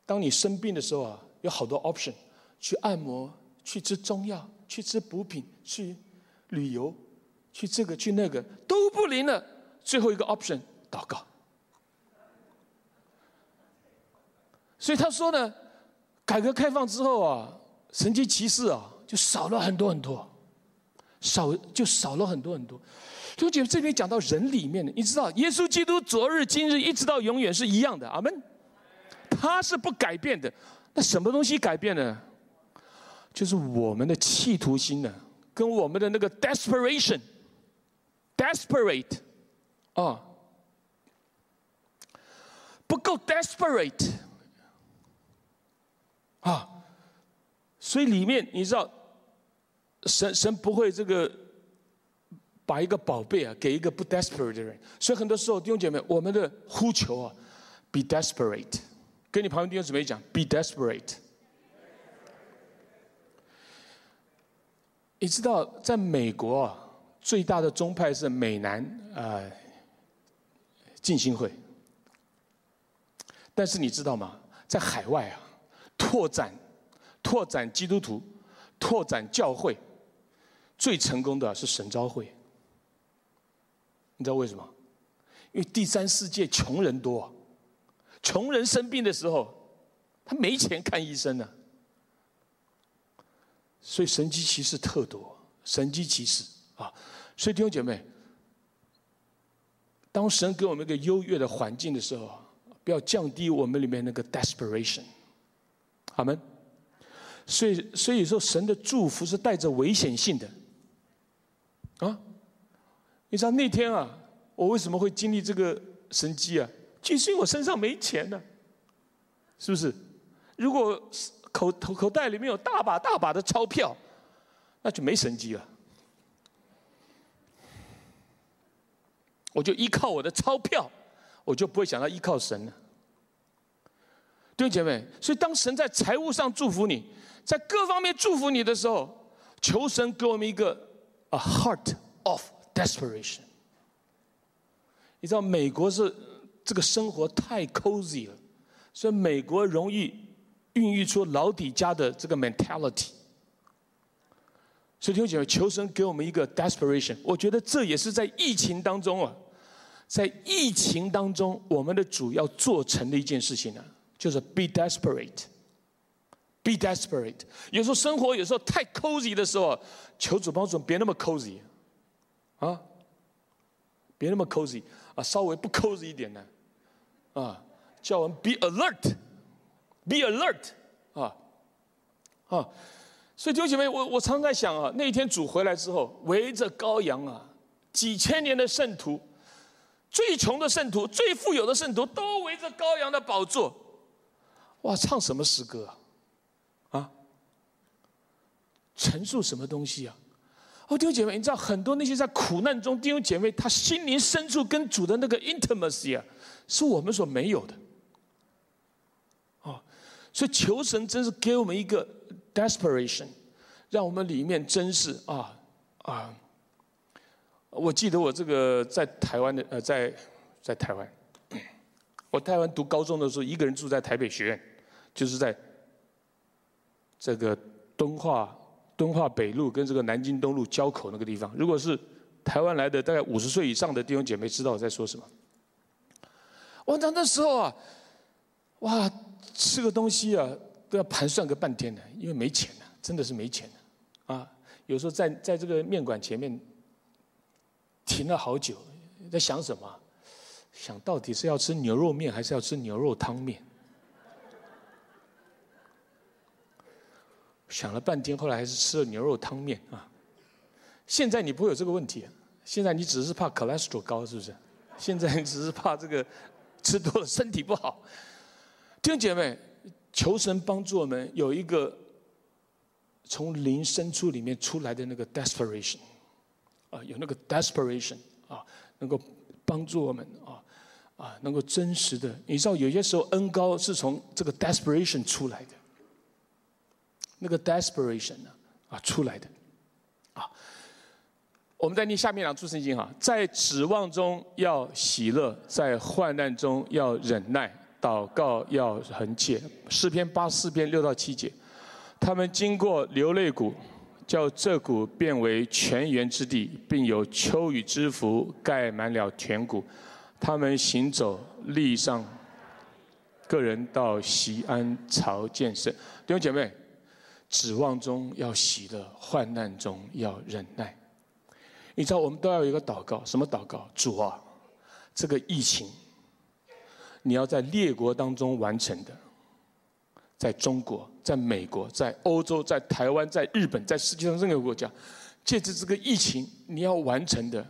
当你生病的时候啊，有好多 option，去按摩，去吃中药，去吃补品，去。旅游，去这个去那个都不灵了，最后一个 option 祷告。所以他说呢，改革开放之后啊，神迹骑士啊就少了很多很多，少就少了很多很多。就姐这边讲到人里面的，你知道，耶稣基督昨日今日一直到永远是一样的，阿门。他是不改变的，那什么东西改变了？就是我们的企图心呢？跟我们的那个 desperation，desperate，啊，不够 desperate，啊，所以里面你知道，神神不会这个把一个宝贝啊给一个不 desperate 的人，所以很多时候弟兄姐妹，我们的呼求啊，be desperate，跟你旁边弟兄姊妹讲，be desperate。你知道，在美国，最大的宗派是美南啊浸信会。但是你知道吗？在海外啊，拓展拓展基督徒、拓展教会，最成功的是神召会。你知道为什么？因为第三世界穷人多，穷人生病的时候，他没钱看医生呢。所以神机骑士特多，神机骑士啊！所以弟兄姐妹，当神给我们一个优越的环境的时候，不要降低我们里面那个 desperation，好吗。所以，所以说神的祝福是带着危险性的啊！你知道那天啊，我为什么会经历这个神机啊？就是因为我身上没钱呢，是不是？如果。口口口袋里面有大把大把的钞票，那就没神机了。我就依靠我的钞票，我就不会想到依靠神了。弟兄姐妹，所以当神在财务上祝福你，在各方面祝福你的时候，求神给我们一个 a heart of desperation。你知道美国是这个生活太 cozy 了，所以美国容易。孕育出老底家的这个 mentality，所以弟兄姐妹，求神给我们一个 desperation。我觉得这也是在疫情当中啊，在疫情当中，我们的主要做成的一件事情呢，就是 be desperate，be desperate。有时候生活有时候太 cozy 的时候，求主帮助别那么 cozy，啊，别那么 cozy 啊，稍微不 cozy 一点呢，啊，叫我们 be alert Be alert，啊，啊。所以弟兄姐妹，我我常在想啊，那一天主回来之后，围着羔羊啊，几千年的圣徒，最穷的圣徒，最富有的圣徒，都围着羔羊的宝座，哇，唱什么诗歌啊？啊，陈述什么东西啊？哦，弟兄姐妹，你知道很多那些在苦难中弟兄姐妹，他心灵深处跟主的那个 intimacy 啊，是我们所没有的。所以求神真是给我们一个。Desperation，让我们里面真是啊啊！我记得我这个在台湾的呃，在在台湾，我台湾读高中的时候，一个人住在台北学院，就是在这个敦化敦化北路跟这个南京东路交口那个地方。如果是台湾来的大概五十岁以上的弟兄姐妹，知道我在说什么。我那那时候啊，哇，吃个东西啊！都要盘算个半天的，因为没钱了，真的是没钱了，啊！有时候在在这个面馆前面停了好久，在想什么？想到底是要吃牛肉面还是要吃牛肉汤面？想了半天，后来还是吃了牛肉汤面啊！现在你不会有这个问题，现在你只是怕 cholesterol 高，是不是？现在你只是怕这个吃多了身体不好。听姐妹。求神帮助我们有一个从灵深处里面出来的那个 desperation，啊，有那个 desperation 啊，能够帮助我们啊啊，能够真实的，你知道有些时候恩高是从这个 desperation 出来的，那个 desperation 呢啊出来的啊，我们再念下面两处圣经哈，在指望中要喜乐，在患难中要忍耐。祷告要恒切，诗篇八四篇六到七节，他们经过流泪谷，叫这谷变为泉源之地，并有秋雨之福盖满了田谷。他们行走立上，个人到西安朝见圣。弟兄姐妹，指望中要喜乐，患难中要忍耐。你知道我们都要有一个祷告，什么祷告？主啊，这个疫情。你要在列国当中完成的，在中国、在美国、在欧洲、在台湾、在日本、在世界上任何国家，借着这个疫情，你要完成的，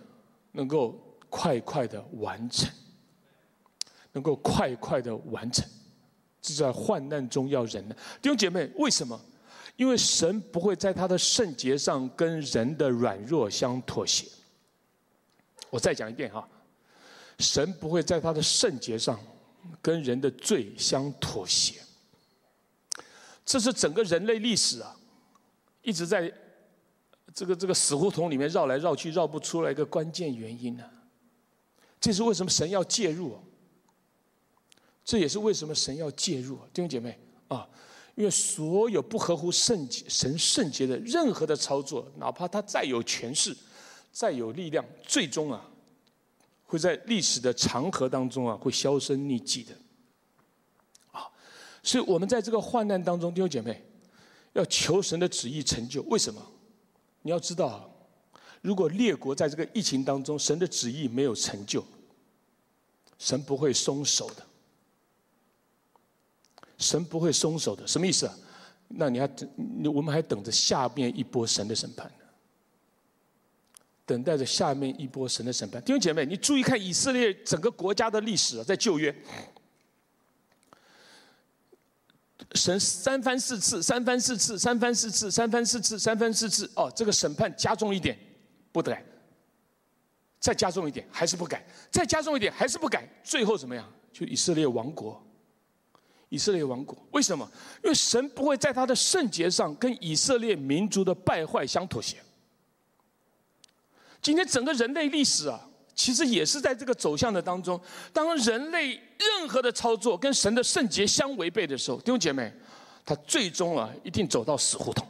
能够快快的完成，能够快快的完成，是在患难中要忍的。弟兄姐妹，为什么？因为神不会在他的圣洁上跟人的软弱相妥协。我再讲一遍哈，神不会在他的圣洁上。跟人的罪相妥协，这是整个人类历史啊，一直在这个这个死胡同里面绕来绕去，绕不出来一个关键原因呢。这是为什么神要介入？这也是为什么神要介入，弟兄姐妹啊，因为所有不合乎圣洁、神圣洁的任何的操作，哪怕他再有权势、再有力量，最终啊。会在历史的长河当中啊，会销声匿迹的，啊，所以我们在这个患难当中，弟兄姐妹，要求神的旨意成就。为什么？你要知道，如果列国在这个疫情当中，神的旨意没有成就，神不会松手的，神不会松手的。什么意思？那你还等，我们还等着下面一波神的审判。等待着下面一波神的审判。弟兄姐妹，你注意看以色列整个国家的历史啊，在旧约，神三番四次、三番四次、三番四次、三番四次、三番四次，哦，这个审判加重一点，不改；再加重一点，还是不改；再加重一点，还是不改。最后怎么样？就以色列王国。以色列王国为什么？因为神不会在他的圣洁上跟以色列民族的败坏相妥协。今天整个人类历史啊，其实也是在这个走向的当中。当人类任何的操作跟神的圣洁相违背的时候，弟兄姐妹，他最终啊一定走到死胡同。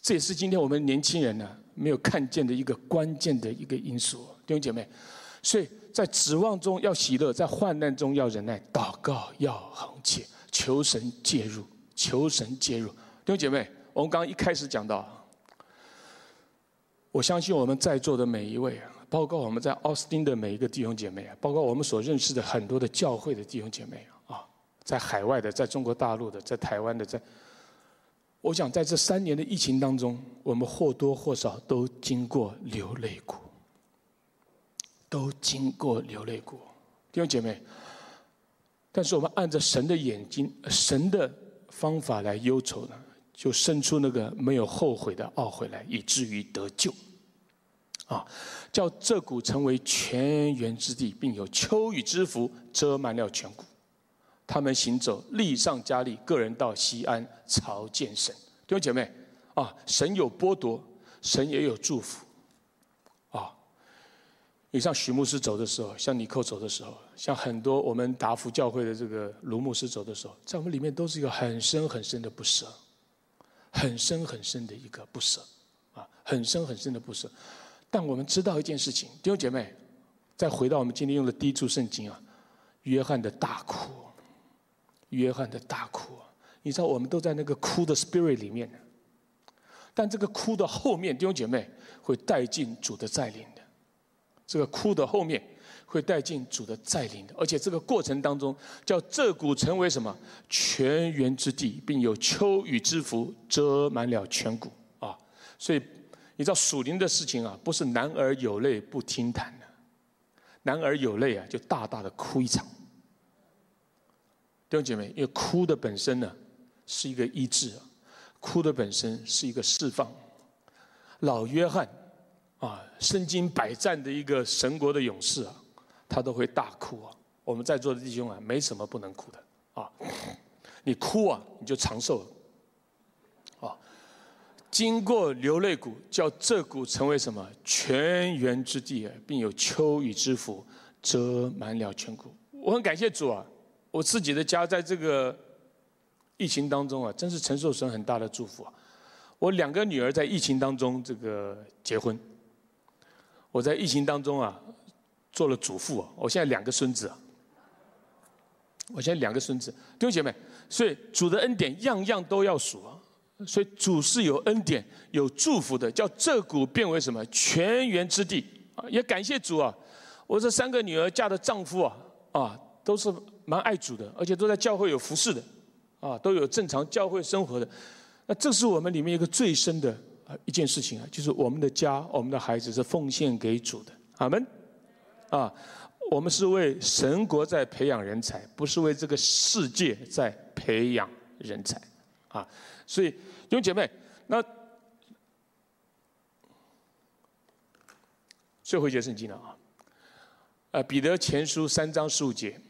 这也是今天我们年轻人呢没有看见的一个关键的一个因素，弟兄姐妹。所以在指望中要喜乐，在患难中要忍耐，祷告要恒切，求神介入，求神介入。弟兄姐妹，我们刚刚一开始讲到，我相信我们在座的每一位啊，包括我们在奥斯汀的每一个弟兄姐妹啊，包括我们所认识的很多的教会的弟兄姐妹啊，在海外的，在中国大陆的，在台湾的，在，我想在这三年的疫情当中，我们或多或少都经过流泪过。都经过流泪过，弟兄姐妹。但是我们按着神的眼睛、神的方法来忧愁呢，就生出那个没有后悔的懊悔来，以至于得救。啊，叫这谷成为泉源之地，并有秋雨之福遮满了全谷。他们行走，力上加力，个人到西安朝见神。弟兄姐妹，啊，神有剥夺，神也有祝福。啊你像许牧师走的时候，像尼克走的时候，像很多我们达福教会的这个卢牧师走的时候，在我们里面都是一个很深很深的不舍，很深很深的一个不舍，啊，很深很深的不舍。但我们知道一件事情，弟兄姐妹，再回到我们今天用的第一处圣经啊，约翰的大哭，约翰的大哭，你知道我们都在那个哭的 spirit 里面但这个哭的后面，弟兄姐妹会带进主的再临的。这个哭的后面会带进主的再临的，而且这个过程当中叫这股成为什么泉源之地，并有秋雨之福遮满了全谷啊！所以你知道属灵的事情啊，不是男儿有泪不轻弹的，男儿有泪啊，就大大的哭一场。弟兄姐妹，因为哭的本身呢是一个医治，哭的本身是一个释放。老约翰。啊，身经百战的一个神国的勇士啊，他都会大哭啊。我们在座的弟兄啊，没什么不能哭的啊。你哭啊，你就长寿了。经过流泪谷，叫这谷成为什么泉源之地，并有秋雨之福遮满了全谷。我很感谢主啊，我自己的家在这个疫情当中啊，真是承受神很大的祝福啊。我两个女儿在疫情当中这个结婚。我在疫情当中啊，做了祖父啊，我现在两个孙子啊，我现在两个孙子，弟兄姐妹，所以主的恩典样样都要数啊，所以主是有恩典、有祝福的，叫这股变为什么全源之地啊，也感谢主啊，我这三个女儿嫁的丈夫啊，啊，都是蛮爱主的，而且都在教会有服侍的，啊，都有正常教会生活的，那这是我们里面一个最深的。一件事情啊，就是我们的家，我们的孩子是奉献给主的，阿门。啊，我们是为神国在培养人才，不是为这个世界在培养人才，啊，所以弟兄姐妹，那最后一节圣经了啊，呃，彼得前书三章十五节。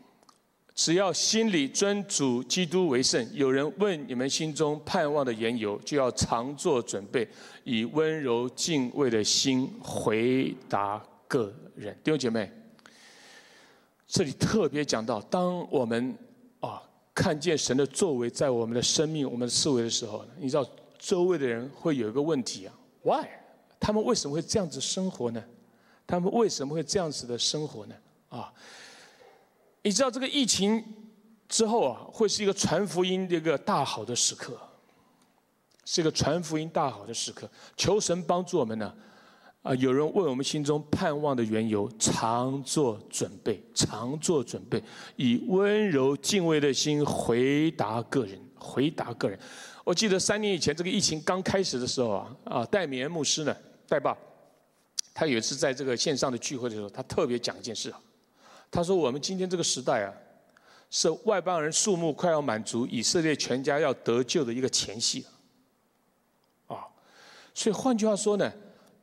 只要心里尊主基督为圣，有人问你们心中盼望的缘由，就要常做准备，以温柔敬畏的心回答个人。弟兄姐妹，这里特别讲到，当我们看见神的作为在我们的生命、我们的思维的时候，你知道周围的人会有一个问题啊：Why？他们为什么会这样子生活呢？他们为什么会这样子的生活呢？啊？你知道这个疫情之后啊，会是一个传福音的一个大好的时刻，是一个传福音大好的时刻。求神帮助我们呢，啊有人问我们心中盼望的缘由，常做准备，常做准备，以温柔敬畏的心回答个人，回答个人。我记得三年以前这个疫情刚开始的时候啊，啊，戴米恩牧师呢，戴爸，他有一次在这个线上的聚会的时候，他特别讲一件事啊。他说：“我们今天这个时代啊，是外邦人数目快要满足，以色列全家要得救的一个前夕啊。所以换句话说呢，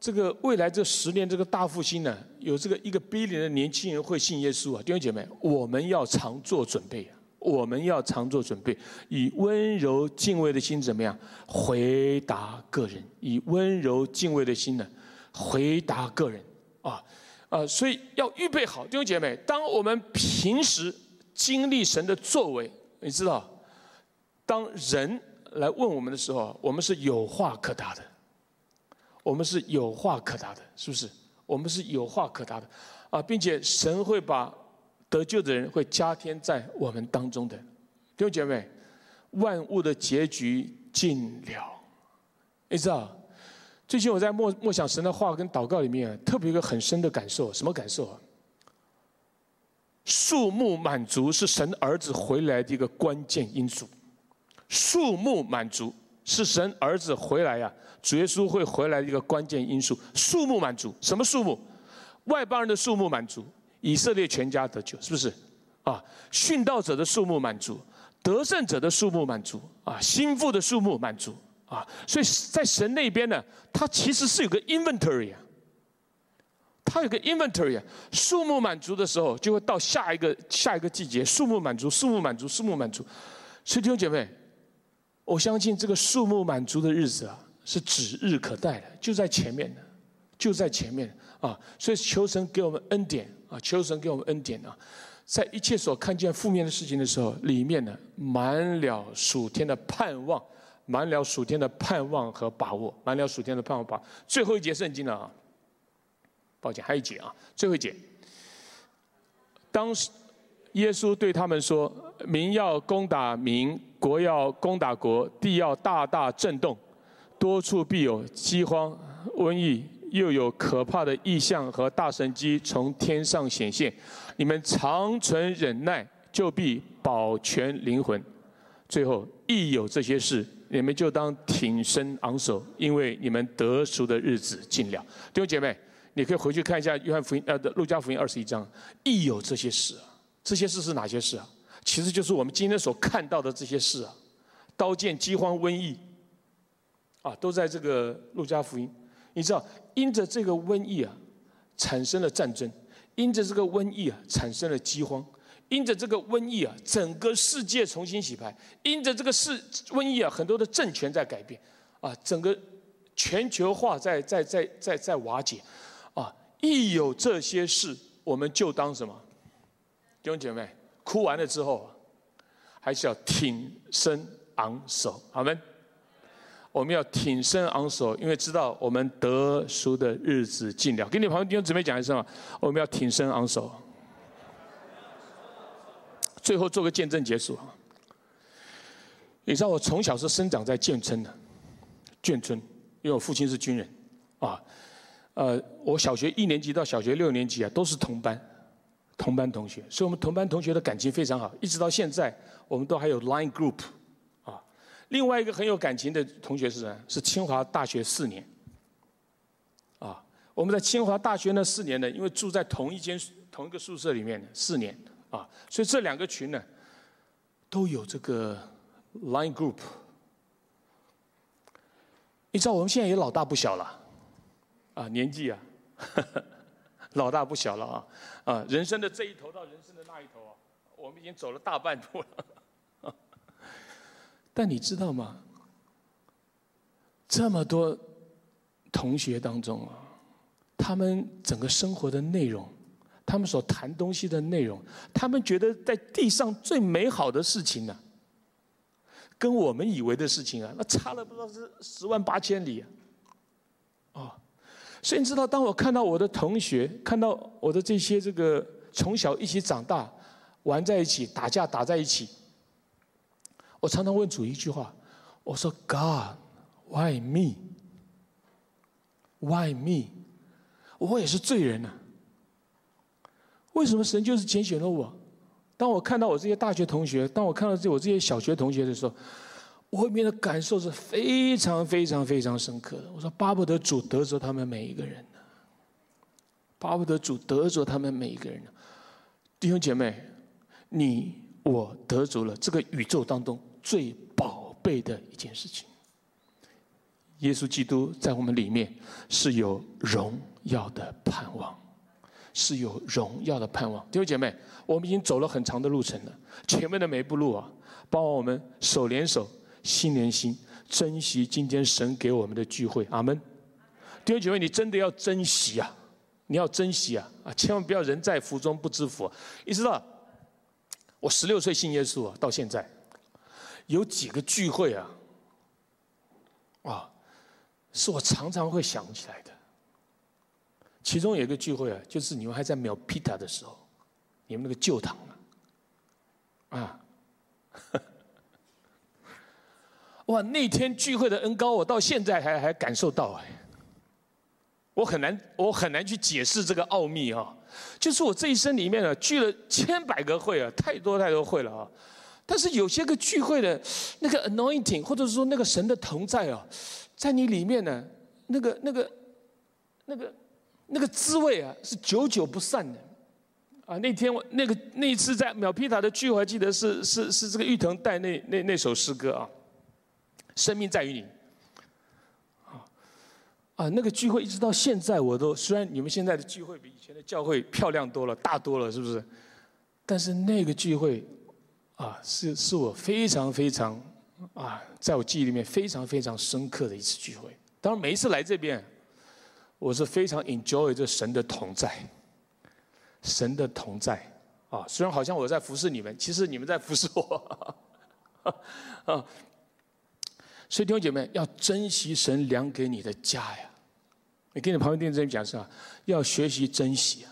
这个未来这十年这个大复兴呢，有这个一个 billion 的年轻人会信耶稣啊。弟兄姐妹，我们要常做准备啊，我们要常做准备，以温柔敬畏的心怎么样回答个人？以温柔敬畏的心呢，回答个人啊。”啊，所以要预备好，弟兄姐妹。当我们平时经历神的作为，你知道，当人来问我们的时候，我们是有话可答的。我们是有话可答的，是不是？我们是有话可答的。啊，并且神会把得救的人会加添在我们当中的弟兄姐妹，万物的结局尽了。你知道，最近我在默默想神的话跟祷告里面，特别一个很深的感受，什么感受啊？数目满足是神儿子回来的一个关键因素。数目满足是神儿子回来呀，主耶稣会回来的一个关键因素。数目满足，什么数目？外邦人的数目满足，以色列全家得救，是不是？啊，殉道者的数目满足，得胜者的数目满足，啊，心腹的数目满足，啊，所以在神那边呢，他其实是有个 inventory 啊。他有个 inventory，啊数目满足的时候，就会到下一个下一个季节，数目满足，数目满足，数目满足。所以弟兄姐妹，我相信这个数目满足的日子啊，是指日可待的，就在前面的，就在前面啊。所以求神给我们恩典啊，求神给我们恩典啊，在一切所看见负面的事情的时候，里面呢满了属天的盼望，满了属天的盼望和把握，满了属天的盼望把。最后一节圣经了啊。抱歉，还有一节啊，最后一节。当时耶稣对他们说：“民要攻打民，国要攻打国，地要大大震动，多处必有饥荒、瘟疫，又有可怕的异象和大神机从天上显现。你们长存忍耐，就必保全灵魂。最后，一有这些事，你们就当挺身昂首，因为你们得赎的日子近了。”弟兄姐妹。你可以回去看一下《约翰福音》呃的《路加福音》二十一章，亦有这些事。这些事是哪些事啊？其实就是我们今天所看到的这些事啊。刀剑、饥荒、瘟疫，啊，都在这个《路加福音》。你知道，因着这个瘟疫啊，产生了战争；因着这个瘟疫啊，产生了饥荒；因着这个瘟疫啊，整个世界重新洗牌；因着这个世瘟疫啊，很多的政权在改变，啊，整个全球化在在在在在瓦解。啊一有这些事，我们就当什么？弟兄姐妹，哭完了之后，还是要挺身昂首，好吗？我们要挺身昂首，因为知道我们得书的日子近了。给你旁边弟兄姊妹讲一声啊，我们要挺身昂首。最后做个见证结束啊！你知道我从小是生长在建村的，眷村，因为我父亲是军人，啊。呃，我小学一年级到小学六年级啊，都是同班，同班同学，所以我们同班同学的感情非常好，一直到现在，我们都还有 line group，另外一个很有感情的同学是谁？是清华大学四年，啊，我们在清华大学那四年呢，因为住在同一间同一个宿舍里面四年，啊，所以这两个群呢，都有这个 line group。你知道我们现在也老大不小了。啊，年纪啊，老大不小了啊！啊，人生的这一头到人生的那一头啊，我们已经走了大半步了。但你知道吗？这么多同学当中啊，他们整个生活的内容，他们所谈东西的内容，他们觉得在地上最美好的事情呢，跟我们以为的事情啊，那差了不知道是十万八千里啊！哦。所以你知道，当我看到我的同学，看到我的这些这个从小一起长大、玩在一起、打架打在一起，我常常问主一句话：我说，God, why me? Why me? 我也是罪人呐。为什么神就是拣选了我？当我看到我这些大学同学，当我看到这我这些小学同学的时候。我里面的感受是非常非常非常深刻的。我说巴不得主得着他们每一个人呢，巴不得主得着他们每一个人呢。弟兄姐妹，你我得着了这个宇宙当中最宝贝的一件事情。耶稣基督在我们里面是有荣耀的盼望，是有荣耀的盼望。弟兄姐妹，我们已经走了很长的路程了，前面的每一步路啊，帮我们手连手。心连心，珍惜今天神给我们的聚会，阿门。弟兄姐妹，你真的要珍惜啊！你要珍惜啊！啊，千万不要人在福中不知福。你知道，我十六岁信耶稣啊，到现在有几个聚会啊，啊，是我常常会想起来的。其中有一个聚会啊，就是你们还在秒皮塔的时候，你们那个旧堂啊，啊，哇！那天聚会的恩高，我到现在还还感受到哎，我很难我很难去解释这个奥秘啊。就是我这一生里面呢，聚了千百个会啊，太多太多会了啊。但是有些个聚会的那个 anointing，或者是说那个神的同在啊，在你里面呢，那个那个那个那个滋味啊，是久久不散的。啊，那天我那个那一次在秒皮塔的聚会，还记得是是是这个玉藤带那那那首诗歌啊，生命在于你。啊，那个聚会一直到现在，我都虽然你们现在的聚会比以前的教会漂亮多了、大多了，是不是？但是那个聚会，啊，是是我非常非常啊，在我记忆里面非常非常深刻的一次聚会。当然，每一次来这边，我是非常 enjoy 这神的同在，神的同在啊。虽然好像我在服侍你们，其实你们在服侍我 啊。所以弟兄姐妹要珍惜神量给你的家呀！你跟你旁边弟兄讲是吧？要学习珍惜啊！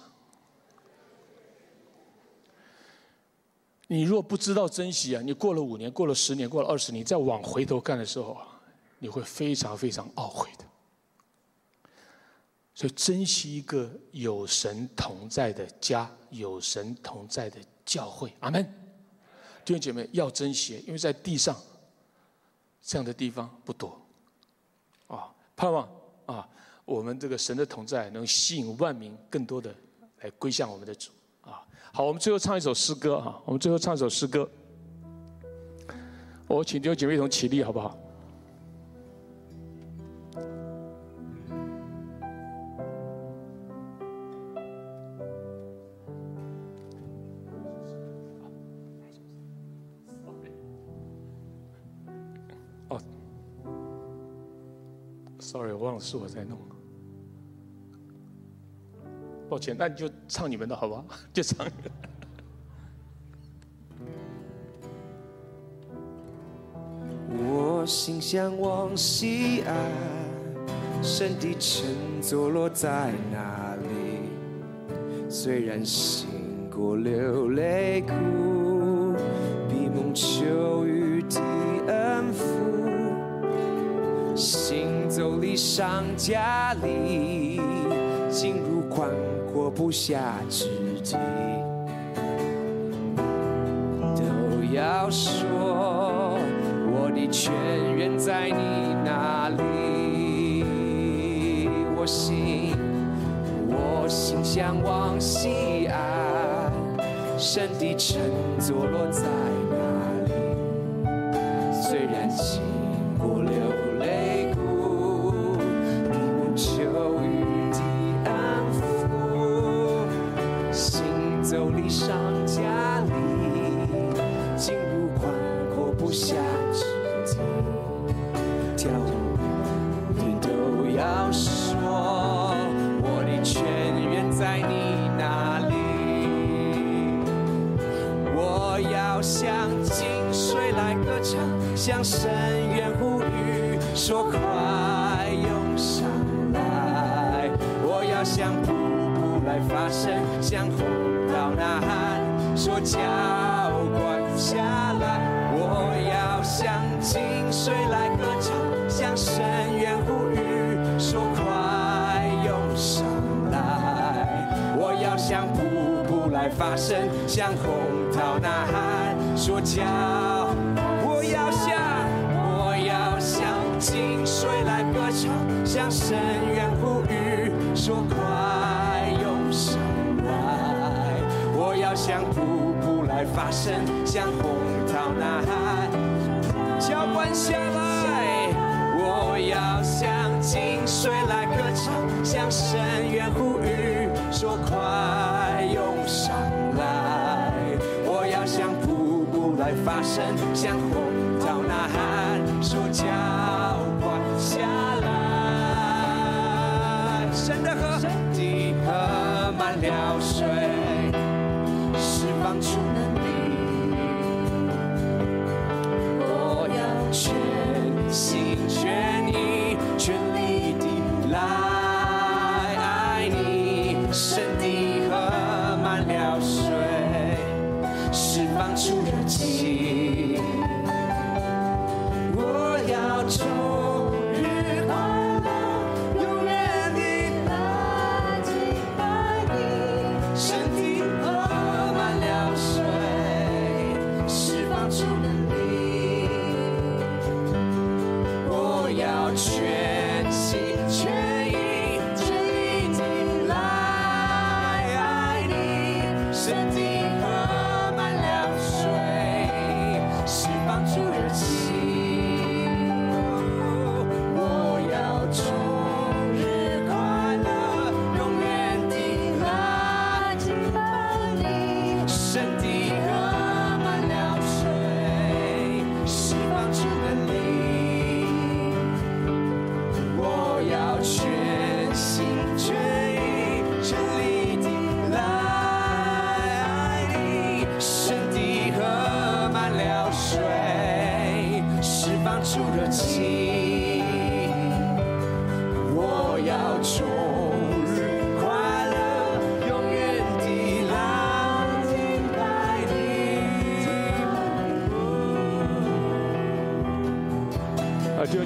你若不知道珍惜啊，你过了五年、过了十年、过了二十年，再往回头看的时候啊，你会非常非常懊悔的。所以珍惜一个有神同在的家，有神同在的教会。阿门！弟兄姐妹要珍惜，因为在地上。这样的地方不多，啊，盼望啊，我们这个神的同在能吸引万民更多的来归向我们的主，好，我们最后唱一首诗歌哈，我们最后唱一首诗歌，我请弟兄姐妹同起立好不好？哦，Sorry，我忘了是我在弄，抱歉，那你就唱你们的好不好？就唱。我心向往西安，神的城坐落在哪里？虽然行过流泪谷，闭目求雨的恩福。行走里上家里，进入宽阔不下之地，都要说我的泉源在你那里。我心，我心向往西安，神的城坐落在走离上家里，进入宽阔不下之地，跳舞的都要说，我的泉源在你那里，我要像井水来歌唱，像神。浇灌下来！我要向井水来歌唱，向深渊呼吁，说快涌上来！我要向瀑布来发声，向洪涛呐喊，说浇。井水来歌唱，向深发声，向红桃呐喊，浇灌下来！我要向井水来歌唱，向深渊呼吁，说快涌上来！我要向瀑布来发声，向红桃呐喊，说浇灌。下来，神的河，地河满了水，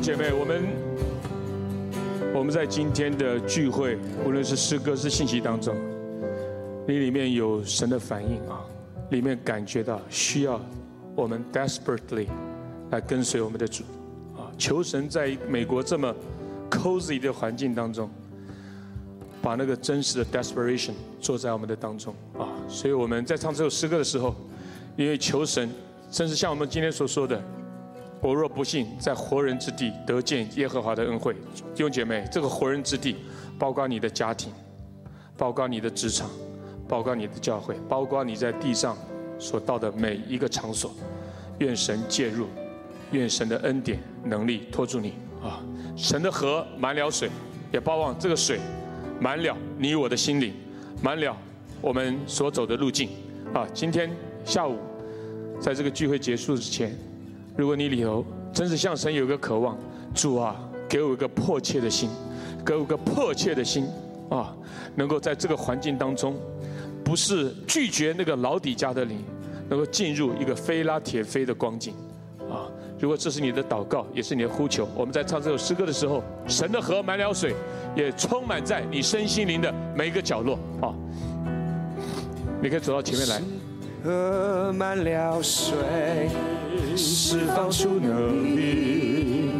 姐妹，我们我们在今天的聚会，无论是诗歌是信息当中，你里面有神的反应啊，里面感觉到需要我们 desperately 来跟随我们的主啊，求神在美国这么 cozy 的环境当中，把那个真实的 desperation 做在我们的当中啊，所以我们在唱这首诗歌的时候，因为求神，甚至像我们今天所说的。我若不信，在活人之地得见耶和华的恩惠，弟兄姐妹，这个活人之地，包括你的家庭，包括你的职场，包括你的教会，包括你在地上所到的每一个场所，愿神介入，愿神的恩典能力托住你啊！神的河满了水，也包望这个水满了你我的心灵，满了我们所走的路径啊！今天下午，在这个聚会结束之前。如果你里头真是向神有个渴望，主啊，给我一个迫切的心，给我个迫切的心啊，能够在这个环境当中，不是拒绝那个老底家的你，能够进入一个非拉铁非的光景啊。如果这是你的祷告，也是你的呼求，我们在唱这首诗歌的时候，神的河满了水，也充满在你身心灵的每一个角落啊。你可以走到前面来。河满了水。释放出能力，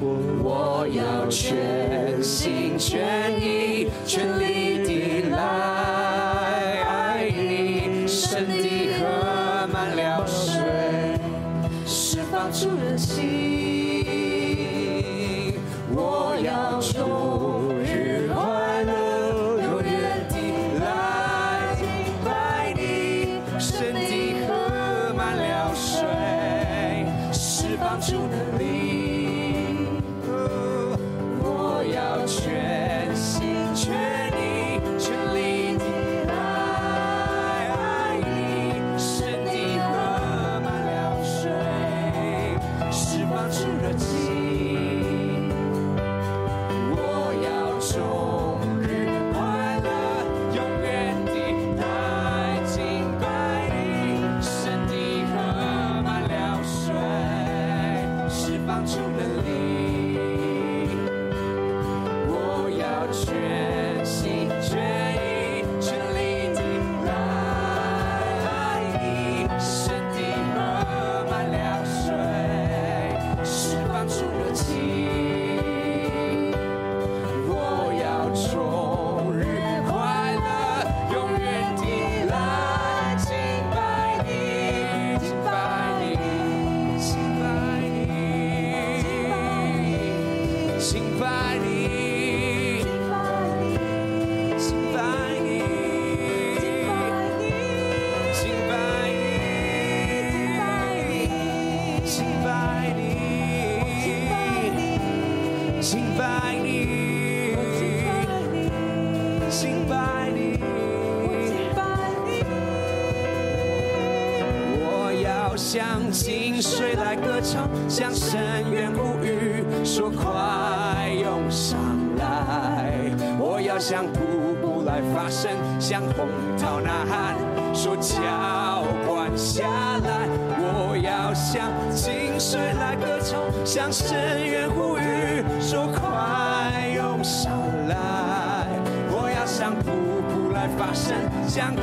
我要全心全意、全力地来爱你。神的河满了水，释放出热情，我要终日快乐，永远地来敬拜你。神就能向深渊呼吁，说快涌上来！我要向瀑布来发声，向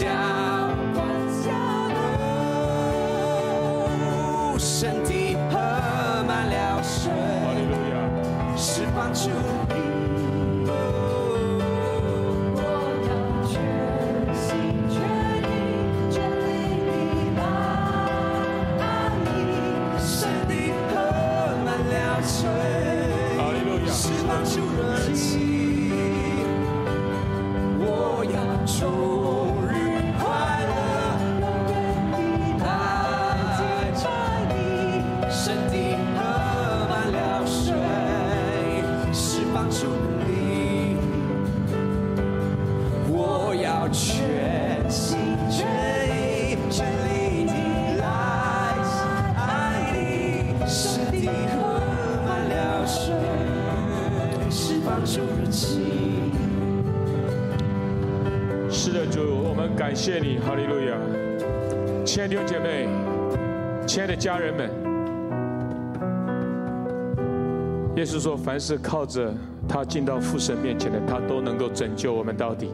家。弟兄姐妹，亲爱的家人们，耶稣说，凡是靠着他进到父神面前的，他都能够拯救我们到底。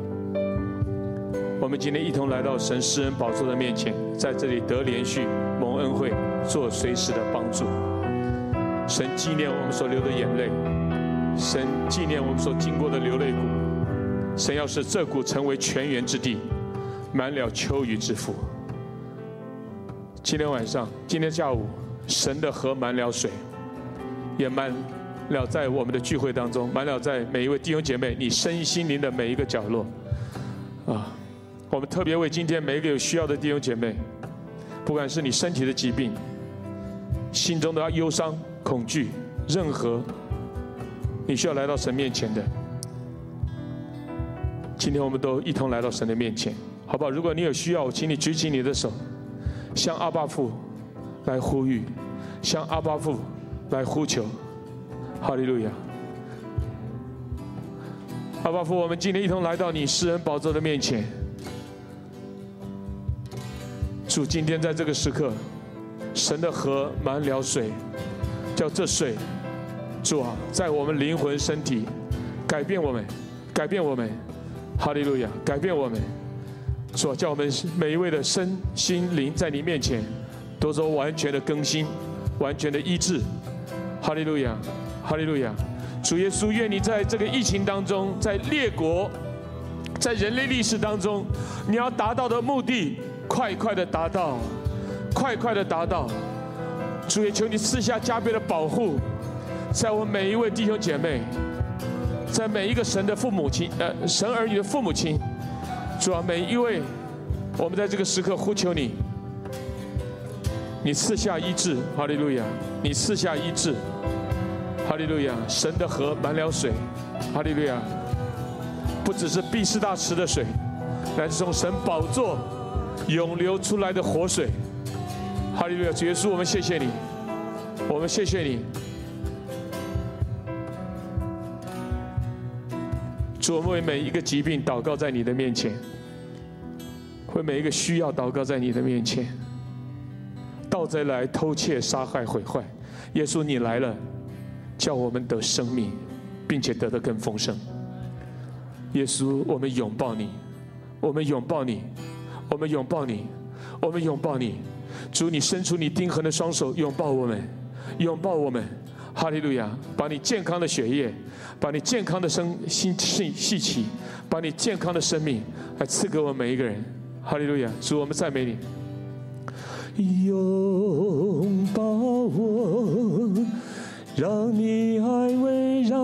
我们今天一同来到神施恩宝座的面前，在这里得连续蒙恩惠，做随时的帮助。神纪念我们所流的眼泪，神纪念我们所经过的流泪谷。神要使这谷成为泉源之地，满了秋雨之福。今天晚上，今天下午，神的河满了水，也满了在我们的聚会当中，满了在每一位弟兄姐妹你身心灵的每一个角落。啊，我们特别为今天每一个有需要的弟兄姐妹，不管是你身体的疾病、心中的忧伤、恐惧，任何你需要来到神面前的。今天我们都一同来到神的面前，好不好？如果你有需要，请你举起你的手，向阿爸父来呼吁，向阿爸父来呼求，哈利路亚！阿爸父，我们今天一同来到你诗人宝座的面前，主，今天在这个时刻，神的河满了水，叫这水，主啊，在我们灵魂、身体改变我们，改变我们。哈利路亚！改变我们，主叫我们每一位的身心灵在你面前都做完全的更新，完全的医治。哈利路亚！哈利路亚！主耶稣，愿你在这个疫情当中，在列国，在人类历史当中，你要达到的目的，快快的达到，快快的达到。主也求你赐下加倍的保护，在我们每一位弟兄姐妹。在每一个神的父母亲，呃，神儿女的父母亲，主啊，每一位，我们在这个时刻呼求你，你赐下医治，哈利路亚！你赐下医治，哈利路亚！神的河满了水，哈利路亚！不只是必士大池的水，乃是从神宝座涌流出来的活水，哈利路亚！主耶稣，我们谢谢你，我们谢谢你。主，我们为每一个疾病祷告在你的面前，为每一个需要祷告在你的面前。盗贼来偷窃、杀害、毁坏，耶稣你来了，叫我们得生命，并且得的更丰盛。耶稣，我们拥抱你，我们拥抱你，我们拥抱你，我们拥抱你。主，你伸出你钉痕的双手，拥抱我们，拥抱我们。哈利路亚！把你健康的血液，把你健康的生心性气息，把你健康的生命来赐给我们每一个人。哈利路亚！主，我们赞美你。拥抱我，让你爱围绕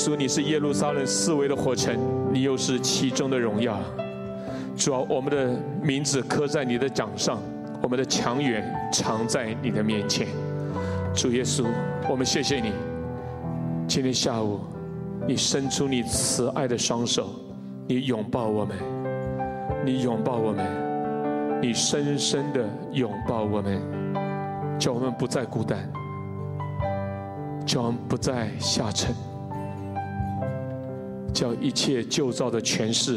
稣，你是耶路撒冷四围的火城，你又是其中的荣耀。主啊，我们的名字刻在你的掌上，我们的强援藏在你的面前。主耶稣，我们谢谢你。今天下午，你伸出你慈爱的双手，你拥抱我们，你拥抱我们，你深深的拥抱我们，叫我们不再孤单。叫我们不再下沉，叫一切旧造的权势、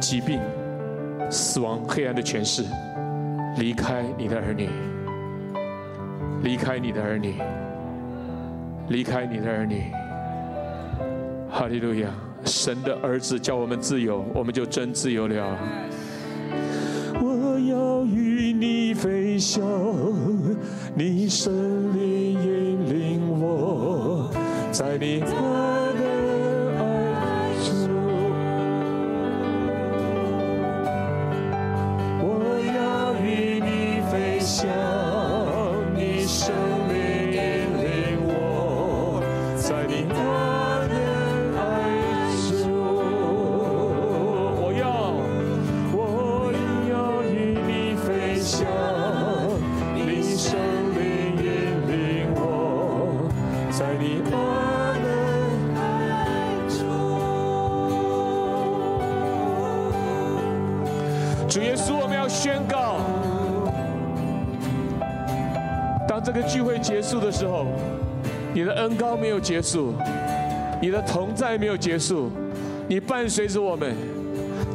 疾病、死亡、黑暗的权势离开你的儿女，离开你的儿女，离开你的儿女。哈利路亚！神的儿子叫我们自由，我们就真自由了。我要与你飞翔，你神个聚会结束的时候，你的恩高没有结束，你的同在没有结束，你伴随着我们，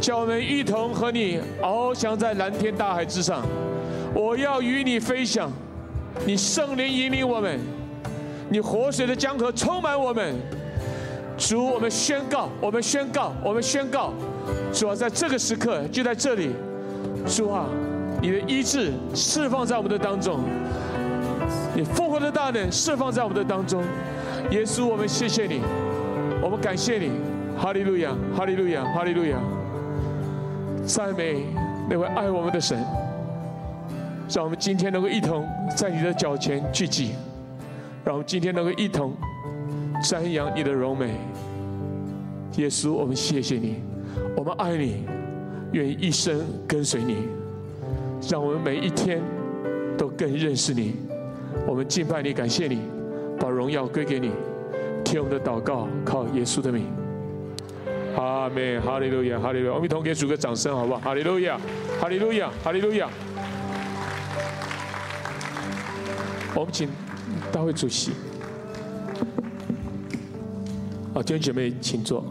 叫我们一同和你翱翔在蓝天大海之上。我要与你飞翔，你圣灵引领我们，你活水的江河充满我们。主，我们宣告，我们宣告，我们宣告，主啊，在这个时刻，就在这里，主啊，你的医治释放在我们的当中，你复活的大能释放在我们的当中。耶稣，我们谢谢你，我们感谢你，哈利路亚，哈利路亚，哈利路亚，赞美那位爱我们的神，让我们今天能够一同在你的脚前聚集，让我们今天能够一同瞻仰你的荣美。耶稣，我们谢谢你，我们爱你，愿意一生跟随你。让我们每一天都更认识你。我们敬拜你，感谢你，把荣耀归给你。听我们的祷告，靠耶稣的名。阿门，哈利路亚，哈利路亚。我们一同给主个掌声，好不好？哈利路亚，哈利路亚，哈利路亚。我们请大会主席。好，弟兄姐妹，请坐。